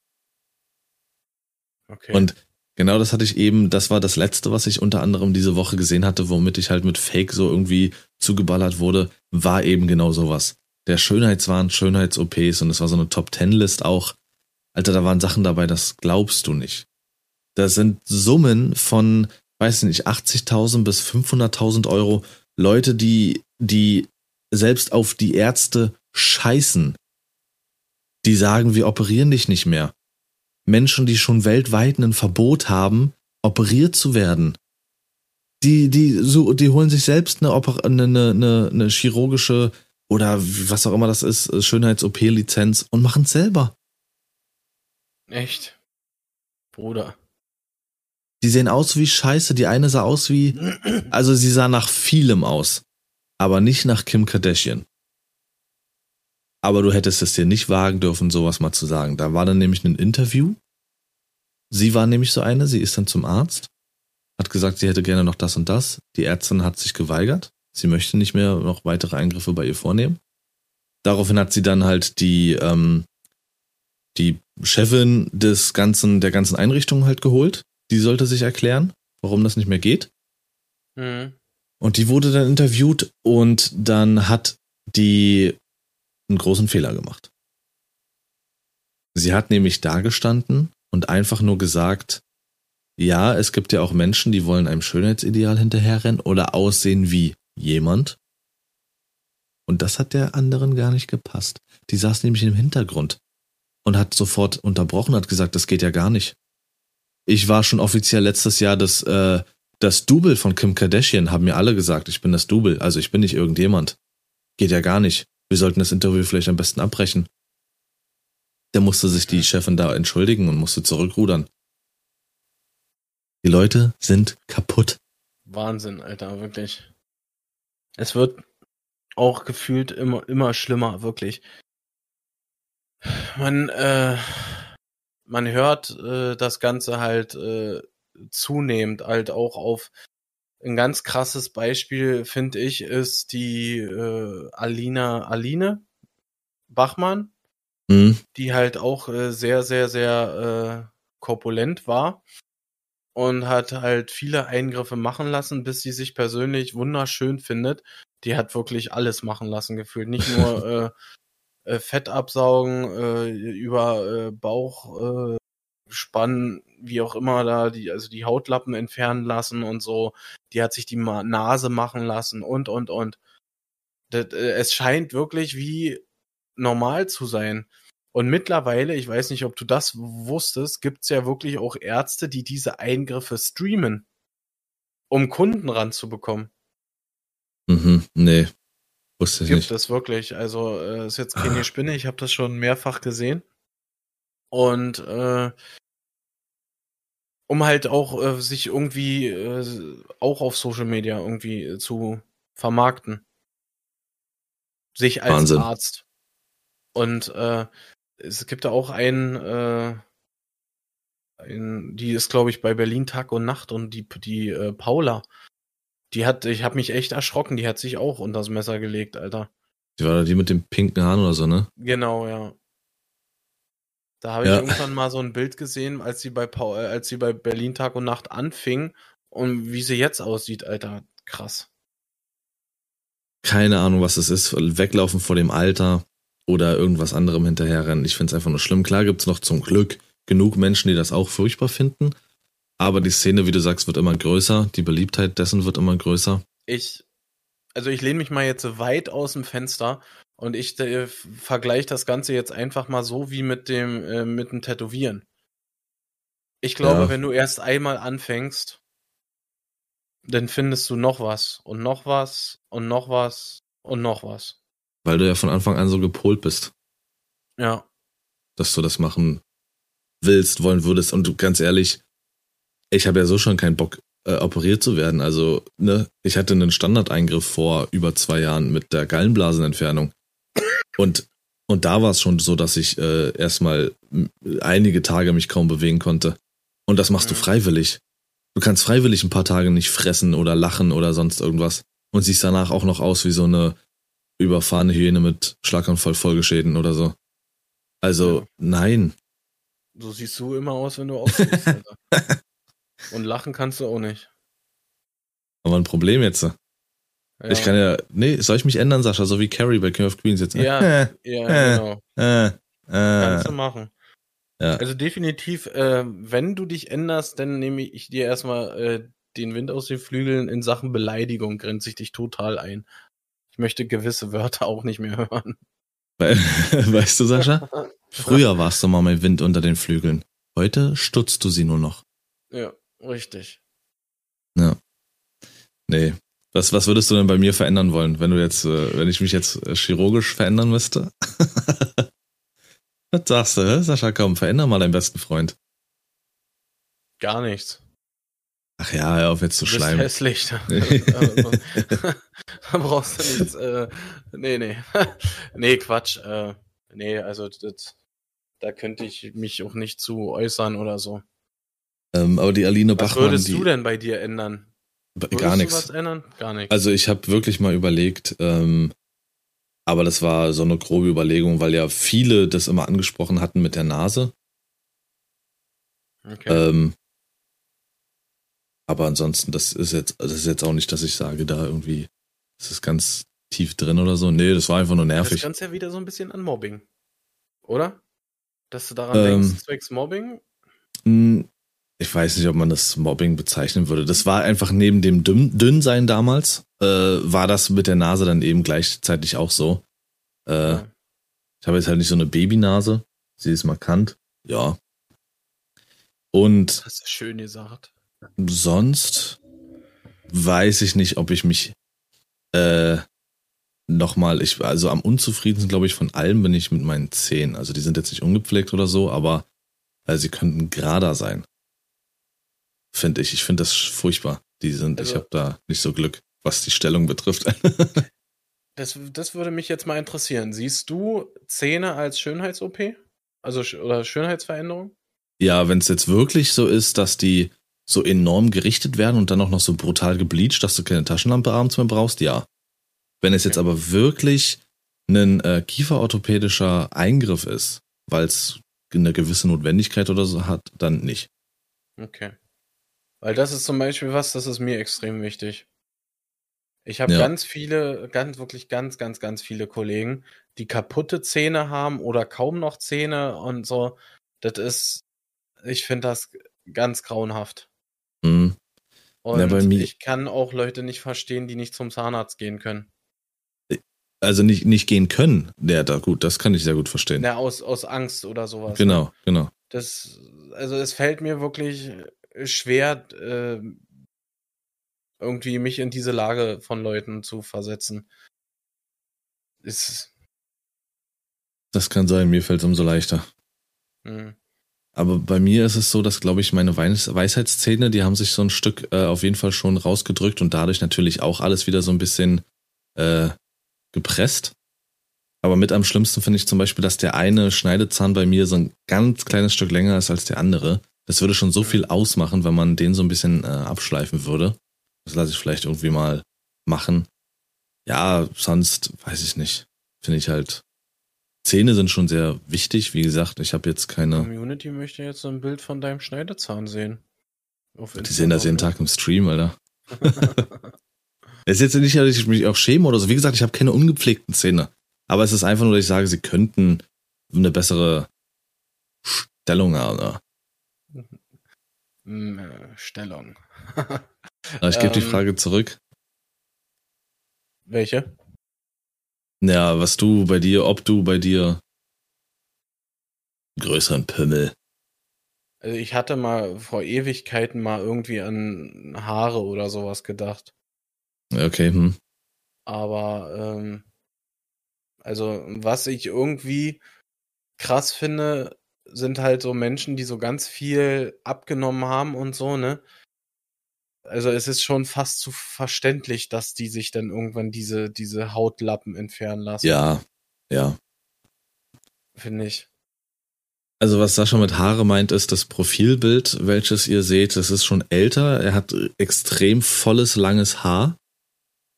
Okay. Und genau das hatte ich eben, das war das letzte, was ich unter anderem diese Woche gesehen hatte, womit ich halt mit Fake so irgendwie zugeballert wurde, war eben genau sowas. Der Schönheitswahn, Schönheits-OPs und es war so eine Top-Ten-List auch. Alter, da waren Sachen dabei, das glaubst du nicht. Das sind Summen von, weiß nicht, 80.000 bis 500.000 Euro. Leute, die, die selbst auf die Ärzte scheißen. Die sagen, wir operieren dich nicht mehr. Menschen, die schon weltweit ein Verbot haben, operiert zu werden. Die, die, so, die holen sich selbst eine, Oper eine, eine, eine, eine chirurgische oder was auch immer das ist, Schönheits-OP-Lizenz und machen es selber. Echt? Bruder. Die sehen aus wie Scheiße. Die eine sah aus wie, also sie sah nach vielem aus, aber nicht nach Kim Kardashian. Aber du hättest es dir nicht wagen dürfen, sowas mal zu sagen. Da war dann nämlich ein Interview. Sie war nämlich so eine, sie ist dann zum Arzt, hat gesagt, sie hätte gerne noch das und das. Die Ärztin hat sich geweigert. Sie möchte nicht mehr noch weitere Eingriffe bei ihr vornehmen. Daraufhin hat sie dann halt die, ähm, die Chefin des ganzen, der ganzen Einrichtung halt geholt. Die sollte sich erklären, warum das nicht mehr geht. Mhm. Und die wurde dann interviewt und dann hat die einen großen Fehler gemacht. Sie hat nämlich da gestanden und einfach nur gesagt, ja, es gibt ja auch Menschen, die wollen einem Schönheitsideal hinterherrennen oder aussehen wie jemand. Und das hat der anderen gar nicht gepasst. Die saß nämlich im Hintergrund und hat sofort unterbrochen, hat gesagt, das geht ja gar nicht. Ich war schon offiziell letztes Jahr das, äh, das Double von Kim Kardashian, haben mir alle gesagt, ich bin das Double, also ich bin nicht irgendjemand. Geht ja gar nicht. Wir sollten das Interview vielleicht am besten abbrechen. Da musste sich die Chefin da entschuldigen und musste zurückrudern. Die Leute sind kaputt. Wahnsinn, Alter, wirklich. Es wird auch gefühlt immer, immer schlimmer, wirklich. Man, äh, man hört äh, das Ganze halt äh, zunehmend halt auch auf ein ganz krasses Beispiel, finde ich, ist die äh, Alina Aline Bachmann, Mhm. die halt auch äh, sehr, sehr, sehr äh, korpulent war und hat halt viele Eingriffe machen lassen, bis sie sich persönlich wunderschön findet. Die hat wirklich alles machen lassen, gefühlt. Nicht nur äh, äh, Fett absaugen, äh, über äh, Bauch äh, spannen, wie auch immer da, die, also die Hautlappen entfernen lassen und so. Die hat sich die Nase machen lassen und, und, und. Das, äh, es scheint wirklich wie normal zu sein. Und mittlerweile, ich weiß nicht, ob du das wusstest, gibt's ja wirklich auch Ärzte, die diese Eingriffe streamen, um Kunden ranzubekommen. Mhm. Nee. Wusste ich Gibt nicht. es wirklich. Also äh, ist jetzt keine Spinne, ich habe das schon mehrfach gesehen. Und äh, um halt auch äh, sich irgendwie äh, auch auf Social Media irgendwie äh, zu vermarkten. Sich als Wahnsinn. Arzt. Und äh, es gibt da auch einen, äh, einen die ist glaube ich bei Berlin Tag und Nacht und die die äh, Paula, die hat, ich habe mich echt erschrocken, die hat sich auch unters Messer gelegt, Alter. Die war da die mit dem pinken Haaren oder so, ne? Genau, ja. Da habe ich Ja. irgendwann mal so ein Bild gesehen, als sie bei Paul, äh, als sie bei Berlin Tag und Nacht anfing und wie sie jetzt aussieht, Alter, krass. Keine Ahnung, was es ist. Weglaufen vor dem Alter oder irgendwas anderem hinterherrennen. Ich find's einfach nur schlimm. Klar gibt's noch zum Glück genug Menschen, die das auch furchtbar finden. Aber die Szene, wie du sagst, wird immer größer. Die Beliebtheit dessen wird immer größer. Ich, also ich lehne mich mal jetzt so weit aus dem Fenster und ich äh, vergleiche das Ganze jetzt einfach mal so wie mit dem, äh, mit dem Tätowieren. Ich glaube, Ja. wenn du erst einmal anfängst, dann findest du noch was und noch was und noch was und noch was. Weil du ja von Anfang an so gepolt bist, Ja. dass du das machen willst, wollen würdest. Und du, ganz ehrlich, ich habe ja so schon keinen Bock, äh, operiert zu werden. Also, ne, ich hatte einen Standardeingriff vor über zwei Jahren mit der Gallenblasenentfernung. Und, und da war es schon so, dass ich äh, erstmal einige Tage mich kaum bewegen konnte. Und das machst du Mhm. freiwillig. Du kannst freiwillig ein paar Tage nicht fressen oder lachen oder sonst irgendwas. Und siehst danach auch noch aus wie so eine überfahrene Hyäne mit Schlaganfall Folgeschäden oder so. Also, Ja. nein. So siehst du immer aus, wenn du aussiehst, Alter. Und lachen kannst du auch nicht. Aber ein Problem jetzt. Ja, Ich kann ja, nee, soll ich mich ändern, Sascha, so wie Carrie bei King of Queens jetzt? ne? Ja, Äh, ja Äh. genau. äh, Kannst äh. du machen. Ja. Also definitiv, äh, wenn du dich änderst, dann nehme ich dir erstmal äh, den Wind aus den Flügeln. In Sachen Beleidigung grenze ich dich total ein. Ich möchte gewisse Wörter auch nicht mehr hören. We- Weißt du, Sascha? Früher warst du mal mit Wind unter den Flügeln. Heute stutzt du sie nur noch. Ja, richtig. Nee. Was, was würdest du denn bei mir verändern wollen, wenn du jetzt, äh, wenn ich mich jetzt äh, chirurgisch verändern müsste? Was sagst du? Sascha, komm, veränder mal deinen besten Freund. Gar nichts. Ach ja, hör auf jetzt zu Du bist schleimen. hässlich. Da brauchst du nichts. Äh, nee, nee. nee, Quatsch. Äh, nee, also das, da könnte ich mich auch nicht zu äußern oder so. Ähm, aber die Aline Was Bachmann, würdest die du denn bei dir ändern? Würdest gar nichts. Gar. Also ich habe wirklich mal überlegt, ähm, aber das war so eine grobe Überlegung, weil ja viele das immer angesprochen hatten mit der Nase. okay. Ähm, aber ansonsten, das ist jetzt, das ist jetzt auch nicht, dass ich sage, da irgendwie, das ist ganz tief drin oder so. Nee, das war einfach nur das nervig. Grenzt ja wieder so ein bisschen an Mobbing. Oder? Dass du daran Ähm. denkst, zwecks Mobbing? Ich weiß nicht, ob man das Mobbing bezeichnen würde. Das war einfach neben dem Dünn Dünnsein damals, äh, war das mit der Nase dann eben gleichzeitig auch so. Äh. Ich habe jetzt halt nicht so eine Babynase. Sie ist markant. Ja. Und Das ist schön gesagt. sonst weiß ich nicht, ob ich mich äh, nochmal, ich, also am unzufriedensten, glaube ich, von allem bin ich mit meinen Zähnen. Also die sind jetzt nicht ungepflegt oder so, aber äh, sie könnten gerader sein. Finde ich. Ich finde das furchtbar. Die sind, ich Also- habe da nicht so Glück, was die Stellung betrifft. Das, das würde mich jetzt mal interessieren. Siehst du Zähne als Schönheits-OP? Also oder Schönheitsveränderung? ja, wenn es jetzt wirklich so ist, dass die so enorm gerichtet werden und dann auch noch so brutal gebleached, dass du keine Taschenlampe abends mehr brauchst, ja. Wenn es jetzt Okay. aber wirklich ein äh, kieferorthopädischer Eingriff ist, weil es eine gewisse Notwendigkeit oder so hat, dann nicht. Okay. Weil das ist zum Beispiel was, das ist mir extrem wichtig. Ich habe Ja. ganz viele, ganz, wirklich ganz, ganz, ganz viele Kollegen, die kaputte Zähne haben oder kaum noch Zähne und so. Das ist, ich finde das ganz grauenhaft. Mhm. Und mir- ich kann auch Leute nicht verstehen, die nicht zum Zahnarzt gehen können. Also nicht, nicht gehen können. Ja, da gut, das kann ich sehr gut verstehen. Na, aus, aus Angst oder sowas. Ne? genau, genau. Das, also es fällt mir wirklich schwer, äh, irgendwie mich in diese Lage von Leuten zu versetzen. Ist, Das kann sein, mir fällt es umso leichter. mh, Aber bei mir ist es so, dass, glaube ich, meine Weis Weisheitszähne, die haben sich so ein Stück äh, auf jeden Fall schon rausgedrückt und dadurch natürlich auch alles wieder so ein bisschen äh, gepresst. Aber mit am schlimmsten finde ich zum Beispiel, dass der eine Schneidezahn bei mir so ein ganz kleines Stück länger ist als der andere. Das würde schon so viel ausmachen, wenn man den so ein bisschen äh, abschleifen würde. Das lasse ich vielleicht irgendwie mal machen. Ja, sonst weiß ich nicht. Finde ich halt. Zähne sind schon sehr wichtig. Wie gesagt, ich habe jetzt keine. Community möchte jetzt so ein Bild von deinem Schneidezahn sehen. Die sehen das jeden Instagram. Tag im Stream, Alter. Es ist jetzt nicht, dass ich mich auch schäme oder so. Wie gesagt, ich habe keine ungepflegten Zähne. Aber es ist einfach nur, dass ich sage, sie könnten eine bessere Stellung haben. Stellung. Aber ich gebe die Ähm. Frage zurück. Welche? Ja, was du bei dir, ob du bei dir größeren Pimmel. Also ich hatte mal vor Ewigkeiten mal irgendwie an Haare oder sowas gedacht. Okay, hm. Aber ähm, also was ich irgendwie krass finde, sind halt so Menschen, die so ganz viel abgenommen haben und so, ne? Also es ist schon fast zu verständlich, dass die sich dann irgendwann diese, diese Hautlappen entfernen lassen, Ja, ja. finde ich. Also was Sascha mit Haare meint, ist das Profilbild, welches ihr seht. Das ist schon älter. Er hat extrem volles, langes Haar.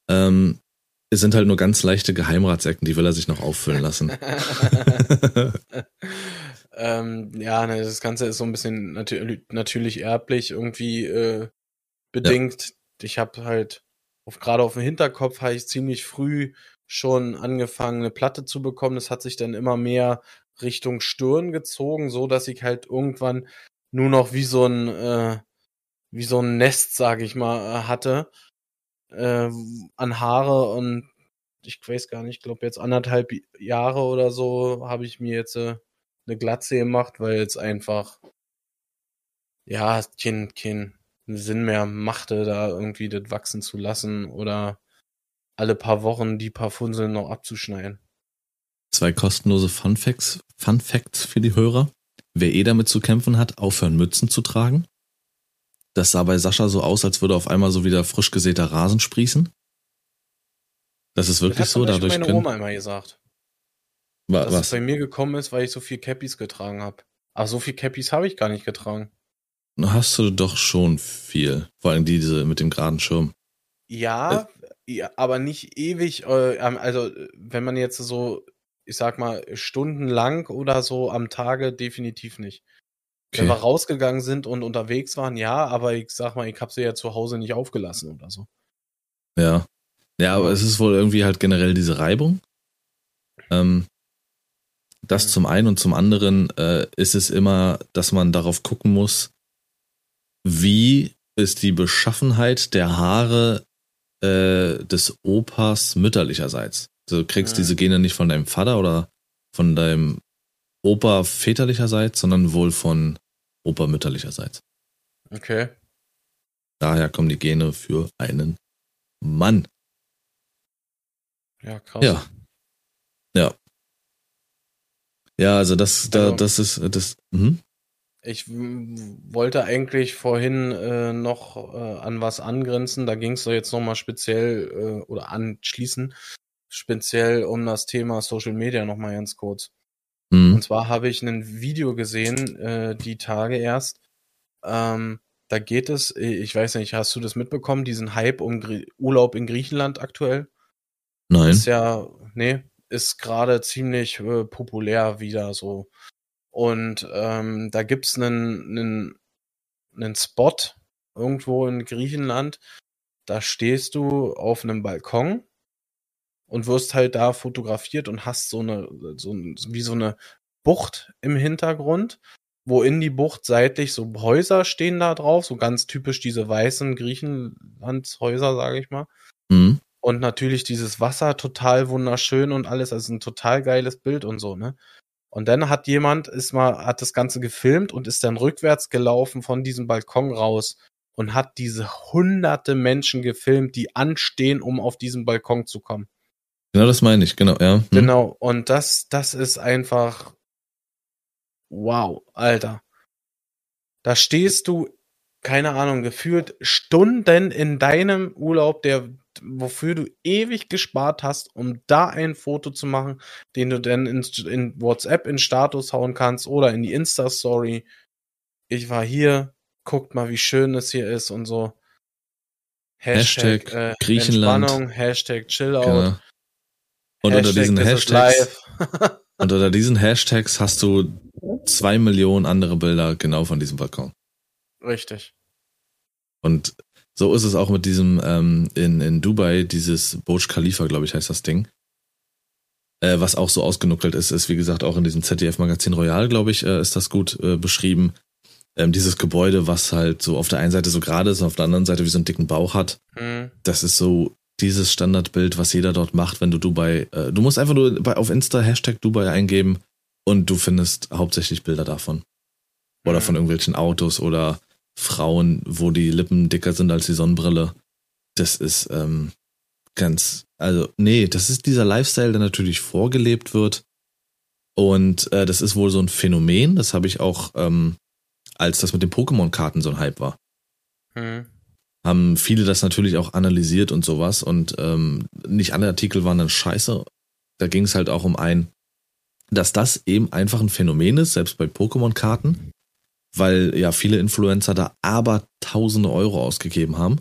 Ähm, es sind halt nur ganz leichte Geheimratsecken, die will er sich noch auffüllen lassen. ähm, ja, ne, das Ganze ist so ein bisschen natür natürlich erblich irgendwie äh, bedingt. Ich habe halt auf, gerade auf dem Hinterkopf habe ich ziemlich früh schon angefangen, eine Platte zu bekommen. Das hat sich dann immer mehr Richtung Stirn gezogen, so dass ich halt irgendwann nur noch wie so ein äh, wie so ein Nest, sage ich mal, äh, hatte äh, an Haare und ich weiß gar nicht, ich glaube jetzt anderthalb Jahre oder so habe ich mir jetzt äh, eine Glatze gemacht, weil jetzt einfach ja kein, kein Sinn mehr machte, da irgendwie das wachsen zu lassen oder alle paar Wochen die paar Funzeln noch abzuschneiden. Zwei kostenlose Fun Facts, Fun Facts für die Hörer. Wer eh damit zu kämpfen hat, aufhören Mützen zu tragen. das sah bei Sascha so aus, als würde auf einmal so wieder frisch gesäter Rasen sprießen. Das ist wirklich das hat so, dadurch meine können. Oma immer gesagt. Wa- Dass es was? bei mir gekommen ist, weil ich so viel Cappies getragen habe. Aber so viel Cappies habe ich gar nicht getragen. Hast du doch schon viel. Vor allem diese mit dem geraden Schirm. Ja, ja aber nicht ewig. Äh, also, äh, wenn man jetzt so, ich sag mal, stundenlang oder so am Tage definitiv nicht. Wenn wir Okay. rausgegangen sind und unterwegs waren, ja, aber ich sag mal, ich habe sie ja zu Hause nicht aufgelassen oder so. Ja. Ja, aber es ist wohl irgendwie halt generell diese Reibung. Ähm, das zum einen und zum anderen äh, ist es immer, dass man darauf gucken muss, wie ist die Beschaffenheit der Haare äh, des Opas mütterlicherseits. Du kriegst Mhm. diese Gene nicht von deinem Vater oder von deinem Opa väterlicherseits, sondern wohl von Opa mütterlicherseits. Okay. Daher kommen die Gene für einen Mann. Ja, krass. Ja. Ja. Ja, also das, da, Also- das ist das. Mhm. Ich wollte eigentlich vorhin äh, noch äh, an was angrenzen. Da ging es jetzt nochmal speziell äh, oder anschließen, speziell um das Thema Social Media nochmal ganz kurz. Mhm. Und zwar habe ich ein Video gesehen, äh, die Tage erst. Ähm, da geht es, äh, ich weiß nicht, hast du das mitbekommen, diesen Hype um Grie Urlaub in Griechenland aktuell? Nein. Ist ja, nee, ist gerade ziemlich äh, populär wieder so. Und ähm, da gibt's einen, einen, einen Spot irgendwo in Griechenland. Da stehst du auf einem Balkon und wirst halt da fotografiert und hast so eine, so wie so eine Bucht im Hintergrund, wo in die Bucht seitlich so Häuser stehen da drauf, so ganz typisch diese weißen Griechenlandshäuser, sage ich mal. Mhm. Und natürlich dieses Wasser total wunderschön und alles, also ein total geiles Bild und so, ne? Und dann hat jemand, ist mal, hat das Ganze gefilmt und ist dann rückwärts gelaufen von diesem Balkon raus und hat diese hunderte Menschen gefilmt, die anstehen, um auf diesen Balkon zu kommen. Genau das meine ich, genau, ja. Mhm. Genau. Und das, das ist einfach, wow, Alter. Da stehst du, keine Ahnung, gefühlt Stunden in deinem Urlaub, der, wofür du ewig gespart hast, um da ein Foto zu machen, den du dann in, in WhatsApp in Status hauen kannst oder in die Insta-Story. Ich war hier, guckt mal, wie schön es hier ist und so. Hashtag äh, Griechenland. Entspannung, Hashtag Chillout. Genau. Und unter diesen Hashtags, und unter diesen Hashtags hast du zwei Millionen andere Bilder genau von diesem Balkon. Richtig. Und so ist es auch mit diesem ähm, in, in Dubai, dieses Burj Khalifa, glaube ich, heißt das Ding. Äh, was auch so ausgenuckelt ist, ist wie gesagt auch in diesem ZDF-Magazin Royal, glaube ich, äh, ist das gut äh, beschrieben. Ähm, dieses Gebäude, was halt so auf der einen Seite so gerade ist, auf der anderen Seite wie so einen dicken Bauch hat. Hm. Das ist so dieses Standardbild, was jeder dort macht, wenn du Dubai, äh, du musst einfach nur bei, auf Insta Hashtag Dubai eingeben und du findest hauptsächlich Bilder davon. Oder Mhm. von irgendwelchen Autos oder Frauen, wo die Lippen dicker sind als die Sonnenbrille. Das ist ähm, ganz, also nee, das ist dieser Lifestyle, der natürlich vorgelebt wird. Und äh, das ist wohl so ein Phänomen, das habe ich auch, ähm, als das mit den Pokémon-Karten so ein Hype war Hm. haben viele das natürlich auch analysiert und sowas und ähm, nicht alle Artikel waren dann scheiße. Da ging es halt auch um ein, dass das eben einfach ein Phänomen ist, selbst bei Pokémon-Karten, weil ja viele Influencer da aber tausende Euro ausgegeben haben,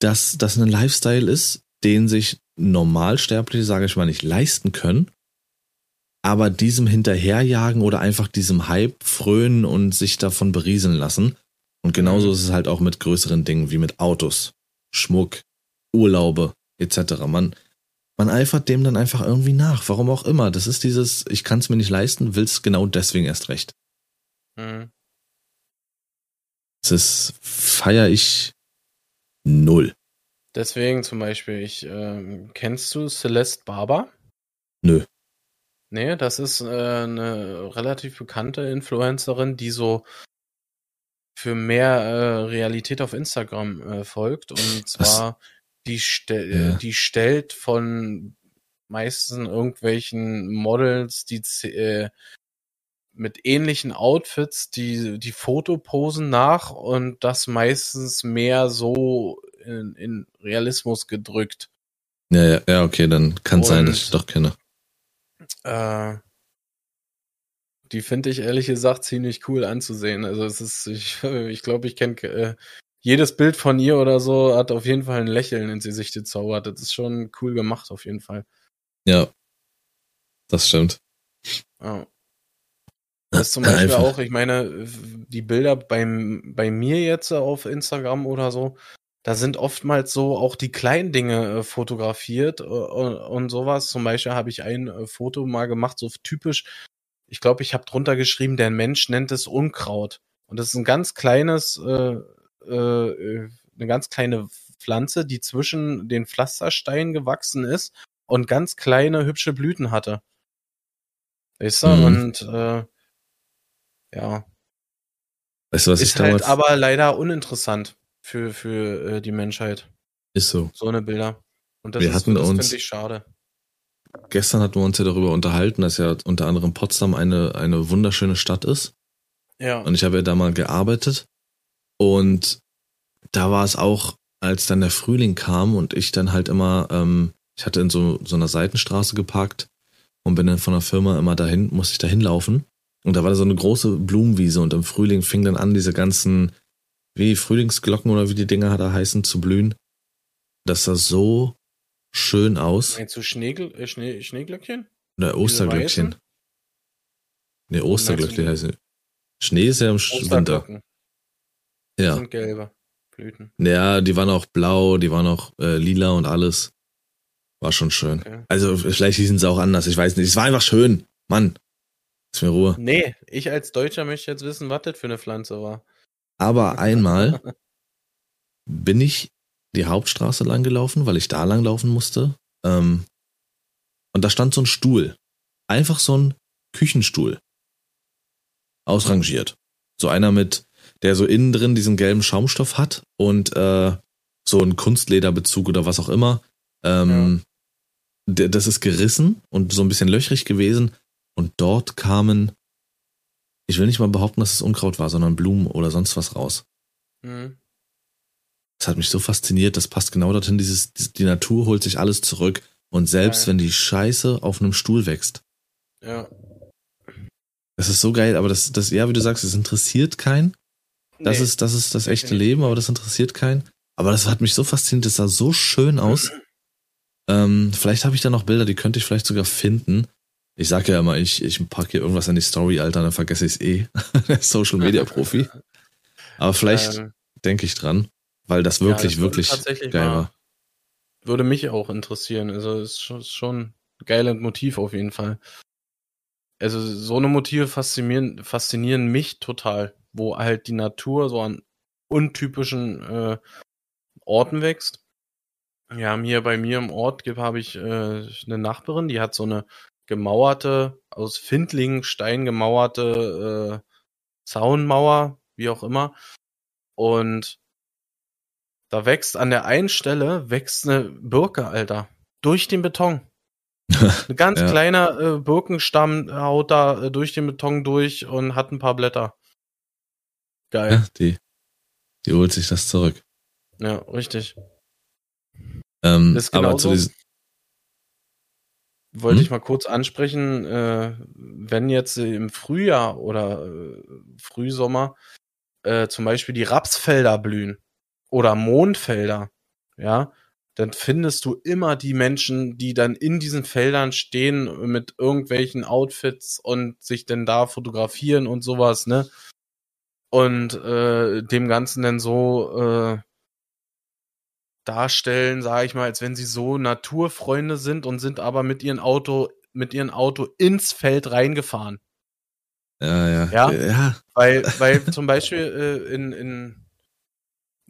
dass das ein Lifestyle ist, den sich Normalsterbliche, sage ich mal, nicht leisten können, aber diesem hinterherjagen oder einfach diesem Hype frönen und sich davon berieseln lassen. Und genauso Mhm. ist es halt auch mit größeren Dingen wie mit Autos, Schmuck, Urlaube etc. Man, man eifert dem dann einfach irgendwie nach, warum auch immer. Das ist dieses, ich kann es mir nicht leisten, will es genau deswegen erst recht. Hm. Das ist, feier ich null. Deswegen zum Beispiel, ich, ähm, kennst du Celeste Barber? Nö. Nee, das ist äh, eine relativ bekannte Influencerin, die so für mehr äh, Realität auf Instagram äh, folgt. Und zwar, die, stell, Ja. äh, die stellt von meistens irgendwelchen Models, die äh, mit ähnlichen Outfits die, die Fotoposen nach und das meistens mehr so in, in Realismus gedrückt. Ja, ja, ja, okay, dann kann sein, dass ich doch kenne. Äh, die finde ich ehrlich gesagt ziemlich cool anzusehen. Also es ist, ich glaube, ich, glaub, ich kenne äh, jedes Bild von ihr oder so hat auf jeden Fall ein Lächeln ins Gesicht gezaubert. Das ist schon cool gemacht, auf jeden Fall. Ja. Das stimmt. Ja. Das ist zum Beispiel Einfach. auch, ich meine, die Bilder beim, bei mir jetzt auf Instagram oder so, da sind oftmals so auch die kleinen Dinge äh, fotografiert äh, und, und, sowas. Zum Beispiel habe ich ein äh, Foto mal gemacht, so typisch. Ich glaube, ich habe drunter geschrieben, der Mensch nennt es Unkraut. Und das ist ein ganz kleines, äh, äh, eine ganz kleine Pflanze, die zwischen den Pflastersteinen gewachsen ist und ganz kleine hübsche Blüten hatte. Weißt du? Mhm. Und äh, ja. Weißt du, was ist ich halt aber leider uninteressant für, für äh, die Menschheit. Ist so. So eine Bilder. Und das, wir hatten das finde ich schade. Gestern hatten wir uns ja darüber unterhalten, dass ja unter anderem Potsdam eine, eine wunderschöne Stadt ist. Ja. Und ich habe ja da mal gearbeitet. Und da war es auch, als dann der Frühling kam und ich dann halt immer, ähm, ich hatte in so, so einer Seitenstraße geparkt und bin dann von der Firma immer dahin, musste ich dahin laufen. Und da war da so eine große Blumenwiese und im Frühling fing dann an, diese ganzen, wie Frühlingsglocken oder wie die Dinger da heißen, zu blühen. Das sah so schön aus. Meinst du Schneegl äh, Schnee Schneeglöckchen? Oder Osterglöckchen. Ne, Osterglöckchen heißen. Schnee ist ja im Winter. Ja. Das sind gelbe Blüten. Ja, die waren auch blau, die waren auch äh, lila und alles. War schon schön. Okay. Also vielleicht hießen sie auch anders, ich weiß nicht. Es war einfach schön. Mann. Ist mir Ruhe. Nee, ich als Deutscher möchte jetzt wissen, was das für eine Pflanze war. Aber einmal bin ich die Hauptstraße lang gelaufen, weil ich da lang laufen musste. Ähm, und da stand so ein Stuhl. Einfach so ein Küchenstuhl. Ausrangiert. So einer mit, der so innen drin diesen gelben Schaumstoff hat und äh, so ein Kunstlederbezug oder was auch immer. Ähm, ja. das ist gerissen und so ein bisschen löchrig gewesen und dort kamen, ich will nicht mal behaupten, dass es Unkraut war, sondern Blumen oder sonst was raus. Mhm. Das hat mich so fasziniert, das passt genau dorthin, dieses, die Natur holt sich alles zurück. Und selbst ja. wenn die Scheiße auf einem Stuhl wächst. Ja. Das ist so geil, aber das, das, ja, wie du sagst, es interessiert keinen. Das nee, ist, das ist das echte Leben, aber das interessiert keinen. Aber das hat mich so fasziniert, das sah so schön aus. ähm, vielleicht habe ich da noch Bilder, die könnte ich vielleicht sogar finden. Ich sag ja immer, ich, ich packe hier irgendwas in die Story, Alter, dann vergesse ich es eh. Social Media Profi. Aber vielleicht ähm, denke ich dran, weil das wirklich, ja, das wirklich geil war. Würde mich auch interessieren. Also es ist schon ein geiles Motiv auf jeden Fall. Also so eine Motive faszinieren, faszinieren mich total, wo halt die Natur so an untypischen äh, Orten wächst. Ja, hier bei mir im Ort habe ich äh, eine Nachbarin, die hat so eine gemauerte, aus Findlingstein gemauerte äh, Zaunmauer, wie auch immer. Und da wächst an der einen Stelle wächst eine Birke, Alter. Durch den Beton. Ein ganz ja. kleiner äh, Birkenstamm haut da äh, durch den Beton durch und hat ein paar Blätter. Geil. Ja, die, die holt sich das zurück. Ja, richtig. Ähm, aber zu, diesen, wollte hm? ich mal kurz ansprechen, äh, wenn jetzt im Frühjahr oder äh, Frühsommer äh, zum Beispiel die Rapsfelder blühen oder Mondfelder, ja, dann findest du immer die Menschen, die dann in diesen Feldern stehen mit irgendwelchen Outfits und sich denn da fotografieren und sowas, ne? Und äh, dem Ganzen dann so äh, darstellen, sage ich mal, als wenn sie so Naturfreunde sind und sind aber mit ihrem Auto mit ihrem Auto ins Feld reingefahren. Ja, ja. Ja, ja. weil weil zum Beispiel äh, in in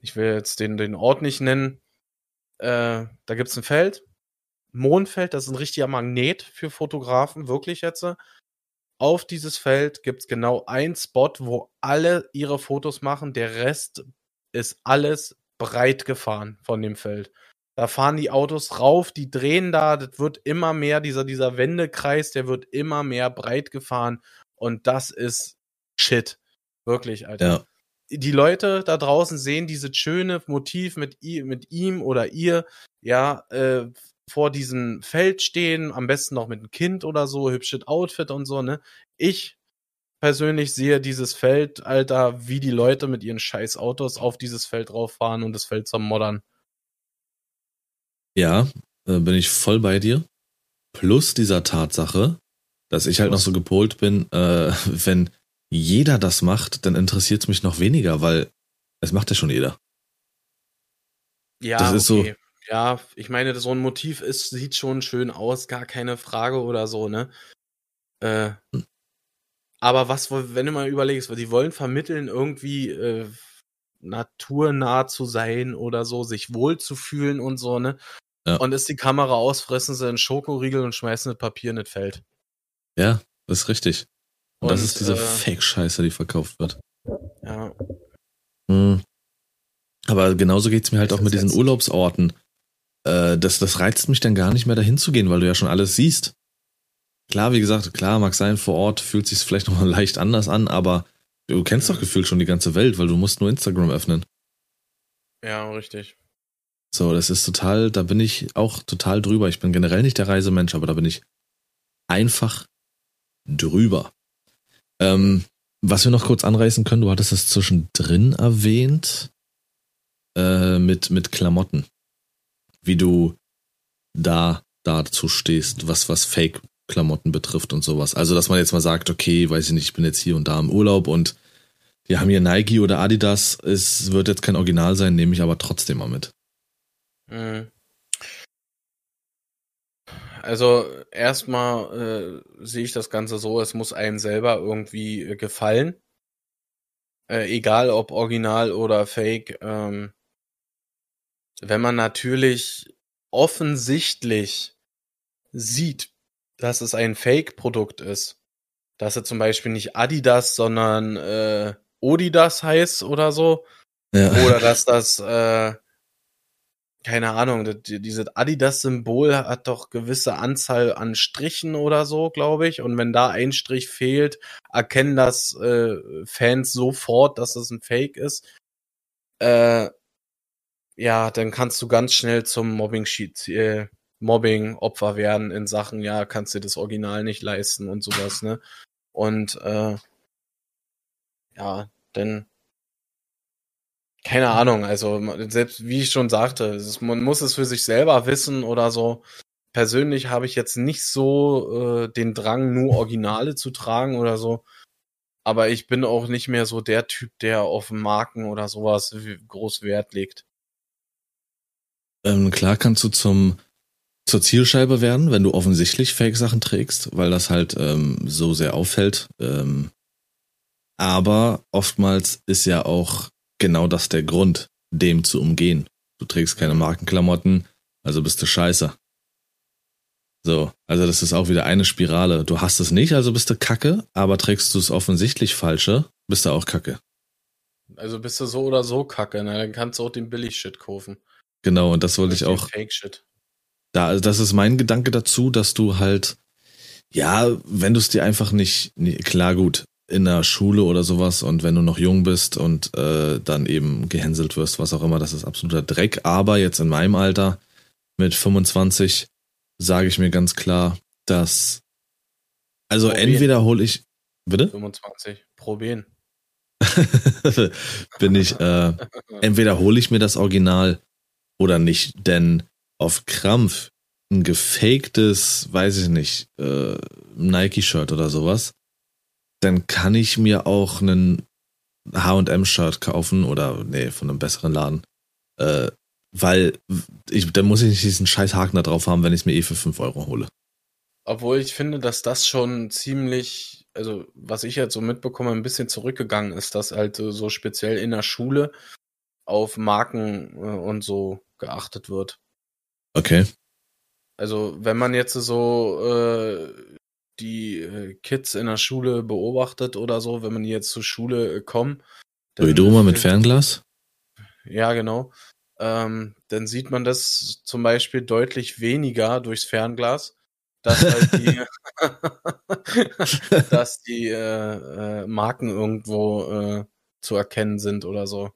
ich will jetzt den den Ort nicht nennen. Äh, da gibt's ein Feld, Mondfeld, das ist ein richtiger Magnet für Fotografen, wirklich jetzt. Auf dieses Feld gibt's genau ein Spot, wo alle ihre Fotos machen. Der Rest ist alles breit gefahren von dem Feld. Da fahren die Autos rauf, die drehen da, das wird immer mehr, dieser, dieser Wendekreis, der wird immer mehr breit gefahren. Und das ist Shit. Wirklich, Alter. Ja. Die Leute da draußen sehen dieses schöne Motiv mit, mit ihm oder ihr, ja, äh, vor diesem Feld stehen, am besten noch mit einem Kind oder so, hübsches Outfit und so, ne? Ich persönlich sehe dieses Feld, Alter, wie die Leute mit ihren scheiß Autos auf dieses Feld rauffahren und das Feld zermoddern. Ja, äh, bin ich voll bei dir. Plus dieser Tatsache, dass ich halt noch so gepolt bin, äh, wenn jeder das macht, dann interessiert es mich noch weniger, weil es macht ja schon jeder. Ja, das ist okay. so. Ja, ich meine, so ein Motiv ist, sieht schon schön aus, gar keine Frage oder so, ne? Äh, hm. Aber was, wenn du mal überlegst, die wollen vermitteln, irgendwie äh, naturnah zu sein oder so, sich wohl zu fühlen und so, ne? Ja. Und ist die Kamera aus, fressen sie einen Schokoriegel und schmeißen das Papier in das Feld. Ja, das ist richtig. Und, und das ist diese äh, Fake-Scheiße, die verkauft wird. Ja. Hm. Aber genauso geht's mir halt das auch mit diesen Urlaubsorten. Äh, das, das reizt mich dann gar nicht mehr dahin zu gehen, weil du ja schon alles siehst. Klar, wie gesagt, klar, mag sein, vor Ort fühlt sich vielleicht nochmal leicht anders an, aber du kennst doch gefühlt schon die ganze Welt, weil du musst nur Instagram öffnen. Ja, richtig. So, das ist total, da bin ich auch total drüber. Ich bin generell nicht der Reisemensch, aber da bin ich einfach drüber. Ähm, was wir noch kurz anreißen können, du hattest es zwischendrin erwähnt, äh, mit, mit Klamotten. Wie du da dazu stehst, was, was Fake-Klamotten betrifft und sowas. Also, dass man jetzt mal sagt, okay, weiß ich nicht, ich bin jetzt hier und da im Urlaub und wir haben hier Nike oder Adidas, es wird jetzt kein Original sein, nehme ich aber trotzdem mal mit. Mhm. Also erstmal äh, sehe ich das Ganze so, es muss einem selber irgendwie äh, gefallen. Äh, egal ob original oder fake. Ähm, wenn man natürlich offensichtlich sieht, dass es ein Fake-Produkt ist, dass es zum Beispiel nicht Adidas, sondern äh, Odidas heißt oder so, ja. oder dass das äh, keine Ahnung, das, dieses Adidas-Symbol hat doch gewisse Anzahl an Strichen oder so, glaube ich. Und wenn da ein Strich fehlt, erkennen das äh, Fans sofort, dass das ein Fake ist. Äh, ja, dann kannst du ganz schnell zum Mobbing äh, Mobbing Opfer werden in Sachen, ja, kannst dir das Original nicht leisten und sowas, ne? Und äh, ja, dann keine Ahnung, also selbst wie ich schon sagte, ist, man muss es für sich selber wissen oder so. Persönlich habe ich jetzt nicht so äh, den Drang, nur Originale zu tragen oder so. Aber ich bin auch nicht mehr so der Typ, der auf Marken oder sowas groß Wert legt. Ähm, klar kannst du zum zur Zielscheibe werden, wenn du offensichtlich Fake-Sachen trägst, weil das halt ähm, so sehr auffällt. Ähm, aber oftmals ist ja auch genau das der Grund, dem zu umgehen. Du trägst keine Markenklamotten, also bist du scheiße. So, also das ist auch wieder eine Spirale. Du hast es nicht, also bist du kacke, aber trägst du es offensichtlich falsche, bist du auch kacke. Also bist du so oder so kacke, ne? dann kannst du auch den Billig-Shit kaufen. Genau, und das wollte ich auch. Fake-Shit. Da, also das ist mein Gedanke dazu, dass du halt, ja, wenn du es dir einfach nicht, nee, klar gut, in der Schule oder sowas und wenn du noch jung bist und äh, dann eben gehänselt wirst, was auch immer, das ist absoluter Dreck. Aber jetzt in meinem Alter mit 25 sage ich mir ganz klar, dass also Proben. entweder hole ich bitte 25 probieren bin ich äh, entweder hole ich mir das Original oder nicht, denn auf Krampf ein gefaktes, weiß ich nicht, äh, Nike-Shirt oder sowas dann kann ich mir auch einen H&M-Shirt kaufen oder nee, von einem besseren Laden. Äh, weil ich, dann muss ich nicht diesen scheiß Haken da drauf haben, wenn ich es mir eh für 5 Euro hole. Obwohl ich finde, dass das schon ziemlich, also was ich jetzt so mitbekomme, ein bisschen zurückgegangen ist, dass halt so speziell in der Schule auf Marken äh, und so geachtet wird. Okay. Also wenn man jetzt so äh, die äh, Kids in der Schule beobachtet oder so, wenn man die jetzt zur Schule äh, kommen. So wie du mal mit Fernglas? Ja, genau. Ähm, dann sieht man das zum Beispiel deutlich weniger durchs Fernglas, dass halt die, dass die äh, äh, Marken irgendwo äh, zu erkennen sind oder so.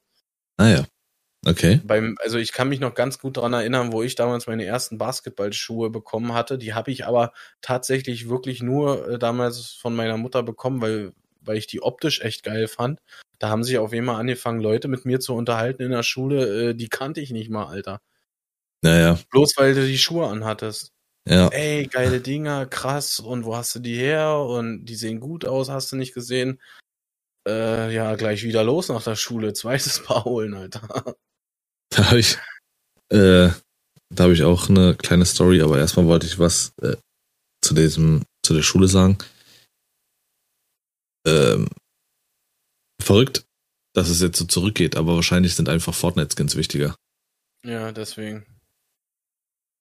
Ah ja. Okay. Beim, also ich kann mich noch ganz gut daran erinnern, wo ich damals meine ersten Basketballschuhe bekommen hatte. Die habe ich aber tatsächlich wirklich nur äh, damals von meiner Mutter bekommen, weil, weil ich die optisch echt geil fand. Da haben sich auf einmal angefangen, Leute mit mir zu unterhalten in der Schule, äh, die kannte ich nicht mal, Alter. Naja. Bloß weil du die Schuhe anhattest. Ja. Ey, geile Dinger, krass, und wo hast du die her? Und die sehen gut aus, hast du nicht gesehen? Äh, ja, gleich wieder los nach der Schule, zweites Paar holen, Alter. Da habe ich, äh, da habe ich auch eine kleine Story, aber erstmal wollte ich was äh, zu diesem, zu der Schule sagen. Ähm, verrückt, dass es jetzt so zurückgeht, aber wahrscheinlich sind einfach Fortnite-Skins wichtiger. Ja, deswegen.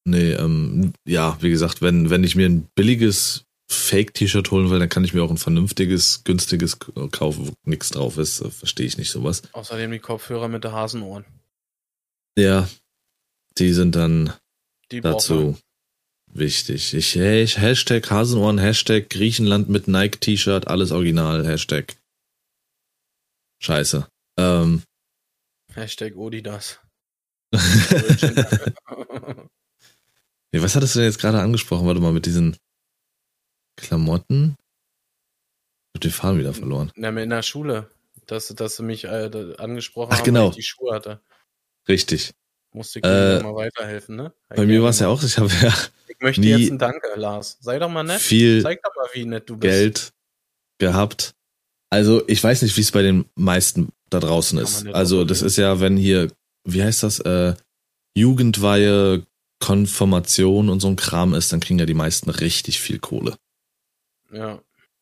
Nee, ähm, ja, wie gesagt, wenn, wenn ich mir ein billiges Fake-T-Shirt holen will, dann kann ich mir auch ein vernünftiges, günstiges kaufen, wo nichts drauf ist. Verstehe ich nicht sowas. Außerdem die Kopfhörer mit der Hasenohren. Ja, die sind dann Die dazu wichtig. Ich, ich Hashtag Hasenohren, Hashtag Griechenland mit Nike-T-Shirt, alles original, Hashtag. Scheiße. Ähm. Hashtag Odidas. nee, was hattest du denn jetzt gerade angesprochen? Warte mal, mit diesen Klamotten? Ich hab den Faden wieder verloren. Na, in der Schule, dass, dass sie mich äh, angesprochen Ach, haben, genau. ich die Schuhe hatte. Richtig. Musste ich Äh, mal weiterhelfen, ne? Bei mir war es ja auch, ich habe ja Ich möchte nie jetzt ein Danke, Lars. Sei doch mal nett. viel Zeig doch mal, wie nett du bist. Geld gehabt. Also ich weiß nicht, wie es bei den meisten da draußen ist. Also das ist ja, wenn hier, wie heißt das, äh, Jugendweihe, Konfirmation und so ein Kram ist, dann kriegen ja die meisten richtig viel Kohle. Ja.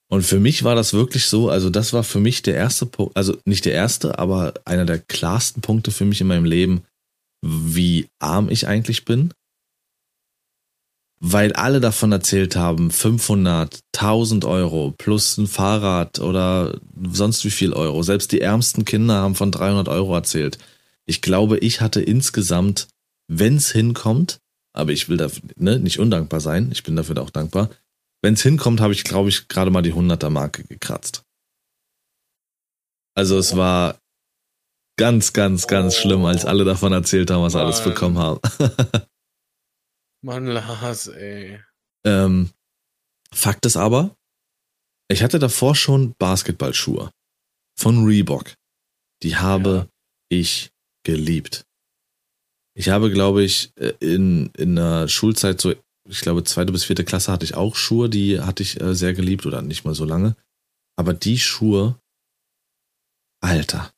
Und für mich war das wirklich so, also das war für mich der erste Punkt, also nicht der erste, aber einer der klarsten Punkte für mich in meinem Leben, wie arm ich eigentlich bin. Weil alle davon erzählt haben, 500, 1000 Euro plus ein Fahrrad oder sonst wie viel Euro. Selbst die ärmsten Kinder haben von 300 Euro erzählt. Ich glaube, ich hatte insgesamt, wenn's hinkommt, aber ich will dafür ne, nicht undankbar sein, ich bin dafür auch dankbar, wenn's hinkommt, habe ich, glaube ich, gerade mal die 100er Marke gekratzt. Also es war ganz, ganz, ganz schlimm, als alle davon erzählt haben, was sie alles Mann. bekommen haben. Mann, Lars, ey. ähm, Fakt ist aber, ich hatte davor schon Basketballschuhe von Reebok. Die habe ich geliebt. Ich habe, glaube ich, äh, in, in der Schulzeit so, ich glaube, zweite bis vierte Klasse hatte ich auch Schuhe, die hatte ich äh, sehr geliebt oder nicht mal so lange. Aber die Schuhe, Alter,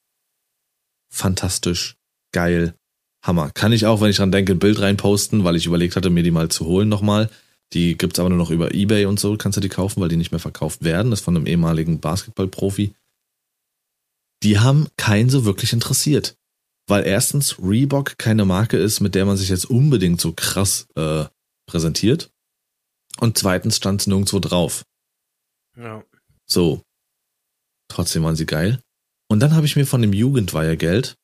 fantastisch, geil, Hammer. Kann ich auch, wenn ich dran denke, ein Bild reinposten, weil ich überlegt hatte, mir die mal zu holen nochmal. Die gibt's aber nur noch über Ebay und so, kannst du die kaufen, weil die nicht mehr verkauft werden. Das ist von einem ehemaligen Basketballprofi. Die haben keinen so wirklich interessiert. Weil erstens Reebok keine Marke ist, mit der man sich jetzt unbedingt so krass äh, präsentiert. Und zweitens stand es nirgendwo drauf. Ja. So. Trotzdem waren sie geil. Und dann habe ich mir von dem Jugendweihegeld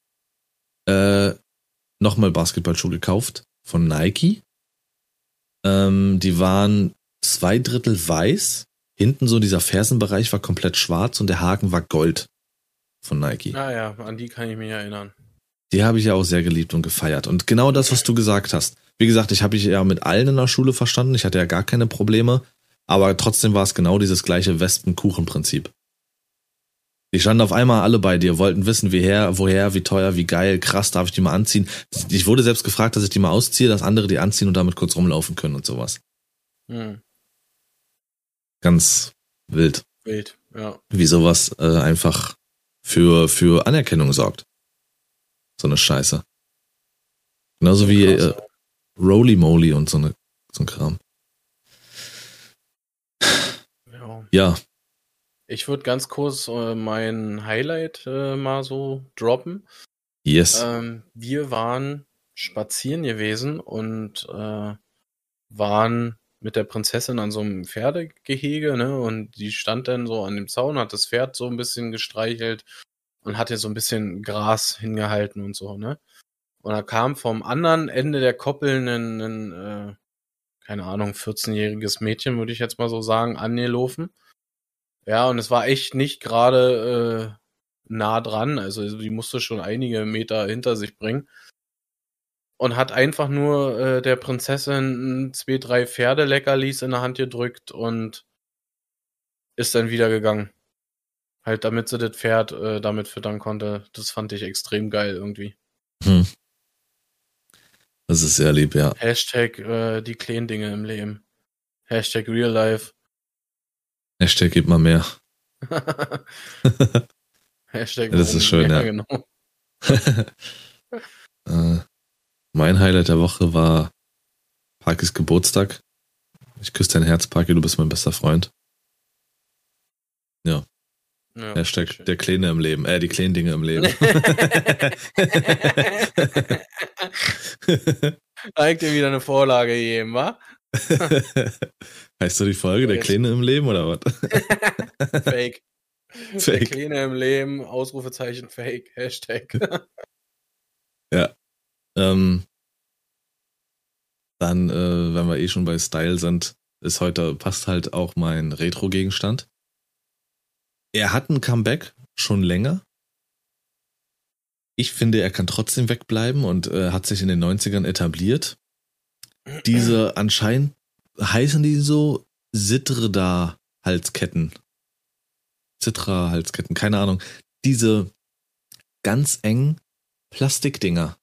äh, nochmal Basketballschuhe gekauft von Nike. Ähm, die waren zwei Drittel weiß. Hinten so dieser Fersenbereich war komplett schwarz und der Haken war Gold von Nike. Naja, an die kann ich mich erinnern. Die habe ich ja auch sehr geliebt und gefeiert. Und genau das, was du gesagt hast. Wie gesagt, ich habe ich ja mit allen in der Schule verstanden. Ich hatte ja gar keine Probleme. Aber trotzdem war es genau dieses gleiche Wespenkuchen-Prinzip. Die standen auf einmal alle bei dir, wollten wissen, wie her, woher, wie teuer, wie geil, krass, darf ich die mal anziehen. Ich wurde selbst gefragt, dass ich die mal ausziehe, dass andere die anziehen und damit kurz rumlaufen können und sowas. Hm. Ganz wild, Wild, ja. wie sowas äh, einfach für, für Anerkennung sorgt. So eine Scheiße. Genauso wie äh, Roly Moly und so, eine, so ein Kram. ja. Ja, Ich würde ganz kurz äh, mein Highlight äh, mal so droppen. yes. Ähm, wir waren spazieren gewesen und äh, waren mit der Prinzessin an so einem Pferdegehege, ne? Und die stand dann so an dem Zaun, hat das Pferd so ein bisschen gestreichelt und hat ihr so ein bisschen Gras hingehalten und so, ne? Und da kam vom anderen Ende der Koppel ein, ein äh, keine Ahnung, 14-jähriges Mädchen, würde ich jetzt mal so sagen, angelaufen. Ja, und es war echt nicht gerade äh, nah dran. Also die musste schon einige Meter hinter sich bringen. Und hat einfach nur äh, der Prinzessin zwei, drei Pferdeleckerlis in der Hand gedrückt und ist dann wieder gegangen. Halt, damit sie das Pferd äh, damit füttern konnte. Das fand ich extrem geil irgendwie. Hm. Das ist sehr lieb, ja. Hashtag äh, die kleinen Dinge im Leben. Hashtag Real Life. Hashtag gib mal mehr. Hashtag ja, das ist schön, ja. Genau. äh, mein Highlight der Woche war Parkis Geburtstag. Ich küsse dein Herz, Parky, du bist mein bester Freund. Ja. Ja Hashtag schön. der Kleine im Leben, äh, die kleinen Dinge im Leben. Eigentlich wieder eine Vorlage gegeben, wa? heißt so die Folge, der Kleine im Leben oder was? Fake. Fake. Der Kleine im Leben, Ausrufezeichen Fake, Hashtag. ja. Ähm, dann, äh, wenn wir eh schon bei Style sind, ist heute, passt halt auch mein Retro-Gegenstand. Er hat ein Comeback schon länger. Ich finde, er kann trotzdem wegbleiben und äh, hat sich in den 90ern etabliert. Diese anscheinend heißen die so Sitreda-Halsketten. Citra-Halsketten, keine Ahnung. Diese ganz engen Plastikdinger.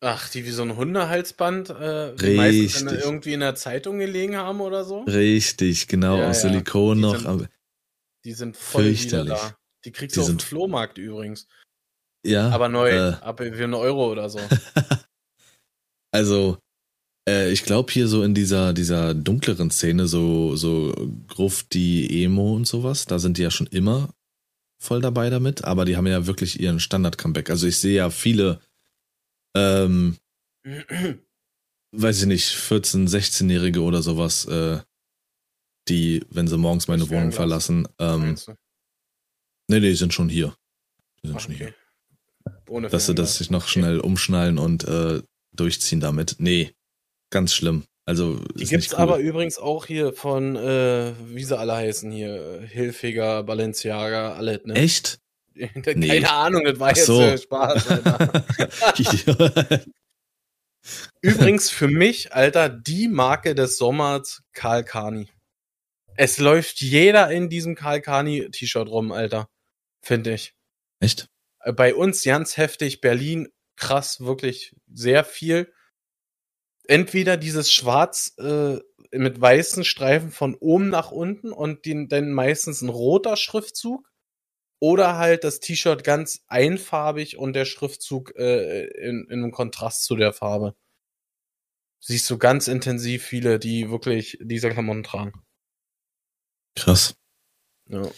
Ach, die wie so ein Hundehalsband, äh, Richtig. meistens irgendwie in der Zeitung gelegen haben oder so? Richtig, genau, ja, aus ja. Silikon die noch. Sind, die sind voll fürchterlich. da. Die kriegst du auf dem Flohmarkt übrigens. Ja. Aber neu, äh, ab für einen Euro oder so. also, äh, ich glaube hier so in dieser, dieser dunkleren Szene, so, so Gruft die Emo und sowas, da sind die ja schon immer voll dabei damit, aber die haben ja wirklich ihren Standard-Comeback. Also ich sehe ja viele, ähm, weiß ich nicht, 14-, 16-Jährige oder sowas, äh, die, wenn sie morgens meine Wohnung verlassen, ähm, nee, die sind schon hier. Die sind Ach, schon okay. hier. Ohne Dass sie das sich noch okay. schnell umschnallen und äh, durchziehen damit. Nee, Ganz schlimm. Also die gibt's cool. aber übrigens auch hier von, äh, wie sie alle heißen hier, Hilfiger, Balenciaga, alle, ne? Echt? Keine nee. Ahnung, das war Ach jetzt so. äh, Spaß. übrigens für mich, Alter, die Marke des Sommers, Karl Kani. Es läuft jeder in diesem Karl Kani T-Shirt rum, Alter. Finde ich. Echt? Äh, bei uns ganz heftig, Berlin, krass, wirklich sehr viel entweder dieses Schwarz äh, mit weißen Streifen von oben nach unten und den, dann meistens ein roter Schriftzug oder halt das T-Shirt ganz einfarbig und der Schriftzug äh, in, in einem Kontrast zu der Farbe. Siehst du ganz intensiv viele, die wirklich diese Klamotten tragen. Krass. Ja.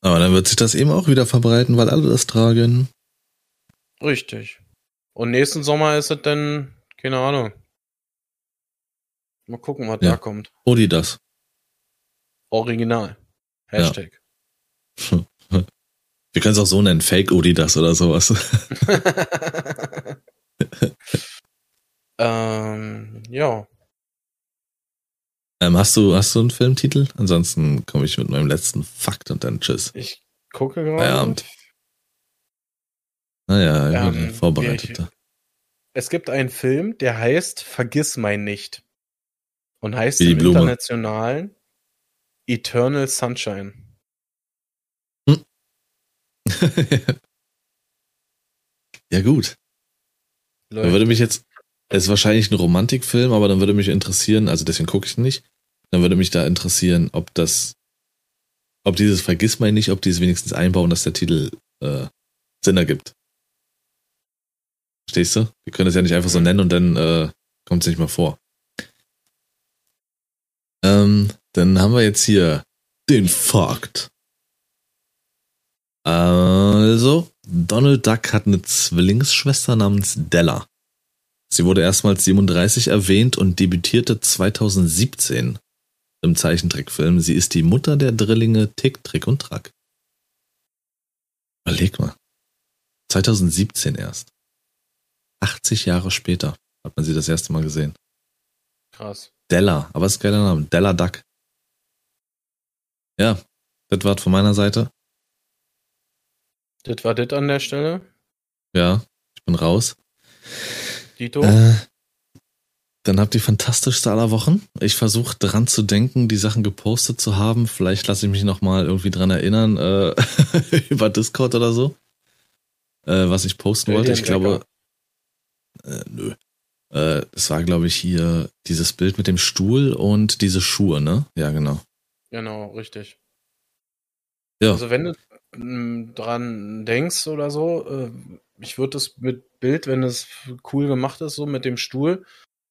Aber dann wird sich das eben auch wieder verbreiten, weil alle das tragen. Richtig. Und nächsten Sommer ist es dann, keine Ahnung, Mal gucken, was ja. da kommt. Odidas. Original. Hashtag. Ja. Wir können es auch so nennen, Fake Odidas oder sowas. ähm, ja. Ähm, hast du, hast du einen Filmtitel? Ansonsten komme ich mit meinem letzten Fakt und dann tschüss. Ich gucke gerade. Feierabend. Naja, ähm, vorbereitet. Es gibt einen Film, der heißt Vergiss mein nicht. Und heißt im Blume. internationalen Eternal Sunshine. Hm. ja, gut. Leute. Dann würde mich jetzt, es ist wahrscheinlich ein Romantikfilm, aber dann würde mich interessieren, also deswegen gucke ich nicht, dann würde mich da interessieren, ob das, ob dieses Vergiss mal nicht, ob die es wenigstens einbauen, dass der Titel äh, Sinn ergibt. Verstehst du? Wir können das ja nicht einfach so nennen und dann äh, kommt es nicht mal vor. Ähm, dann haben wir jetzt hier den Fakt. Also, Donald Duck hat eine Zwillingsschwester namens Della. Sie wurde erstmals 37 erwähnt und debütierte 2017 im Zeichentrickfilm. Sie ist die Mutter der Drillinge Tick, Trick und Track. Überleg mal. 2017 erst. 80 Jahre später hat man sie das erste Mal gesehen. Krass. Della, aber es ist ein geiler Name. Della Duck. Ja, das war's von meiner Seite. Das war das an der Stelle. Ja, ich bin raus. Dito. Äh, dann habt ihr fantastischste aller Wochen. Ich versuche dran zu denken, die Sachen gepostet zu haben. Vielleicht lasse ich mich nochmal irgendwie dran erinnern, äh, über Discord oder so. Äh, was ich posten wollte. Ich glaube. Äh, nö. Äh, das war, glaube ich, hier dieses Bild mit dem Stuhl und diese Schuhe, ne? Ja, genau. Genau, richtig. Ja. Also wenn du m, dran denkst oder so, äh, ich würde das mit Bild, wenn es cool gemacht ist, so mit dem Stuhl,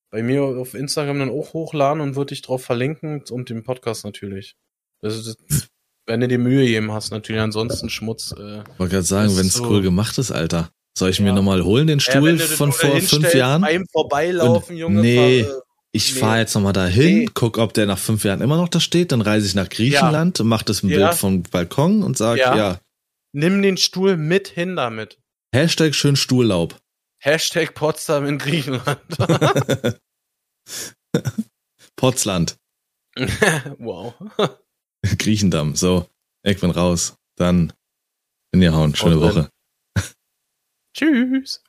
bei mir auf Instagram dann auch hochladen und würde dich drauf verlinken und den Podcast natürlich. Das ist, das, wenn du dir Mühe gegeben hast, natürlich ansonsten Schmutz. Äh, Wollte gerade sagen, wenn es so- cool gemacht ist, Alter. Soll ich mir Ja. nochmal holen, den ja, Stuhl das von vor fünf Jahren? Einem vorbeilaufen, Und- Junge. nee. ver- äh, Ich Nee. fahre jetzt nochmal dahin, Nee. guck, ob der nach fünf Jahren immer noch da steht, dann reise ich nach Griechenland, mach das ein Ja. Bild vom Balkon und sag, ja. Ja. nimm den Stuhl mit hin damit. Hashtag schön Stuhllaub. Hashtag Potsdam in Griechenland. Potsland, wow. Griechendamm. So, ich bin raus. Dann in ihr hauen. Schöne. Woche. Tschüss.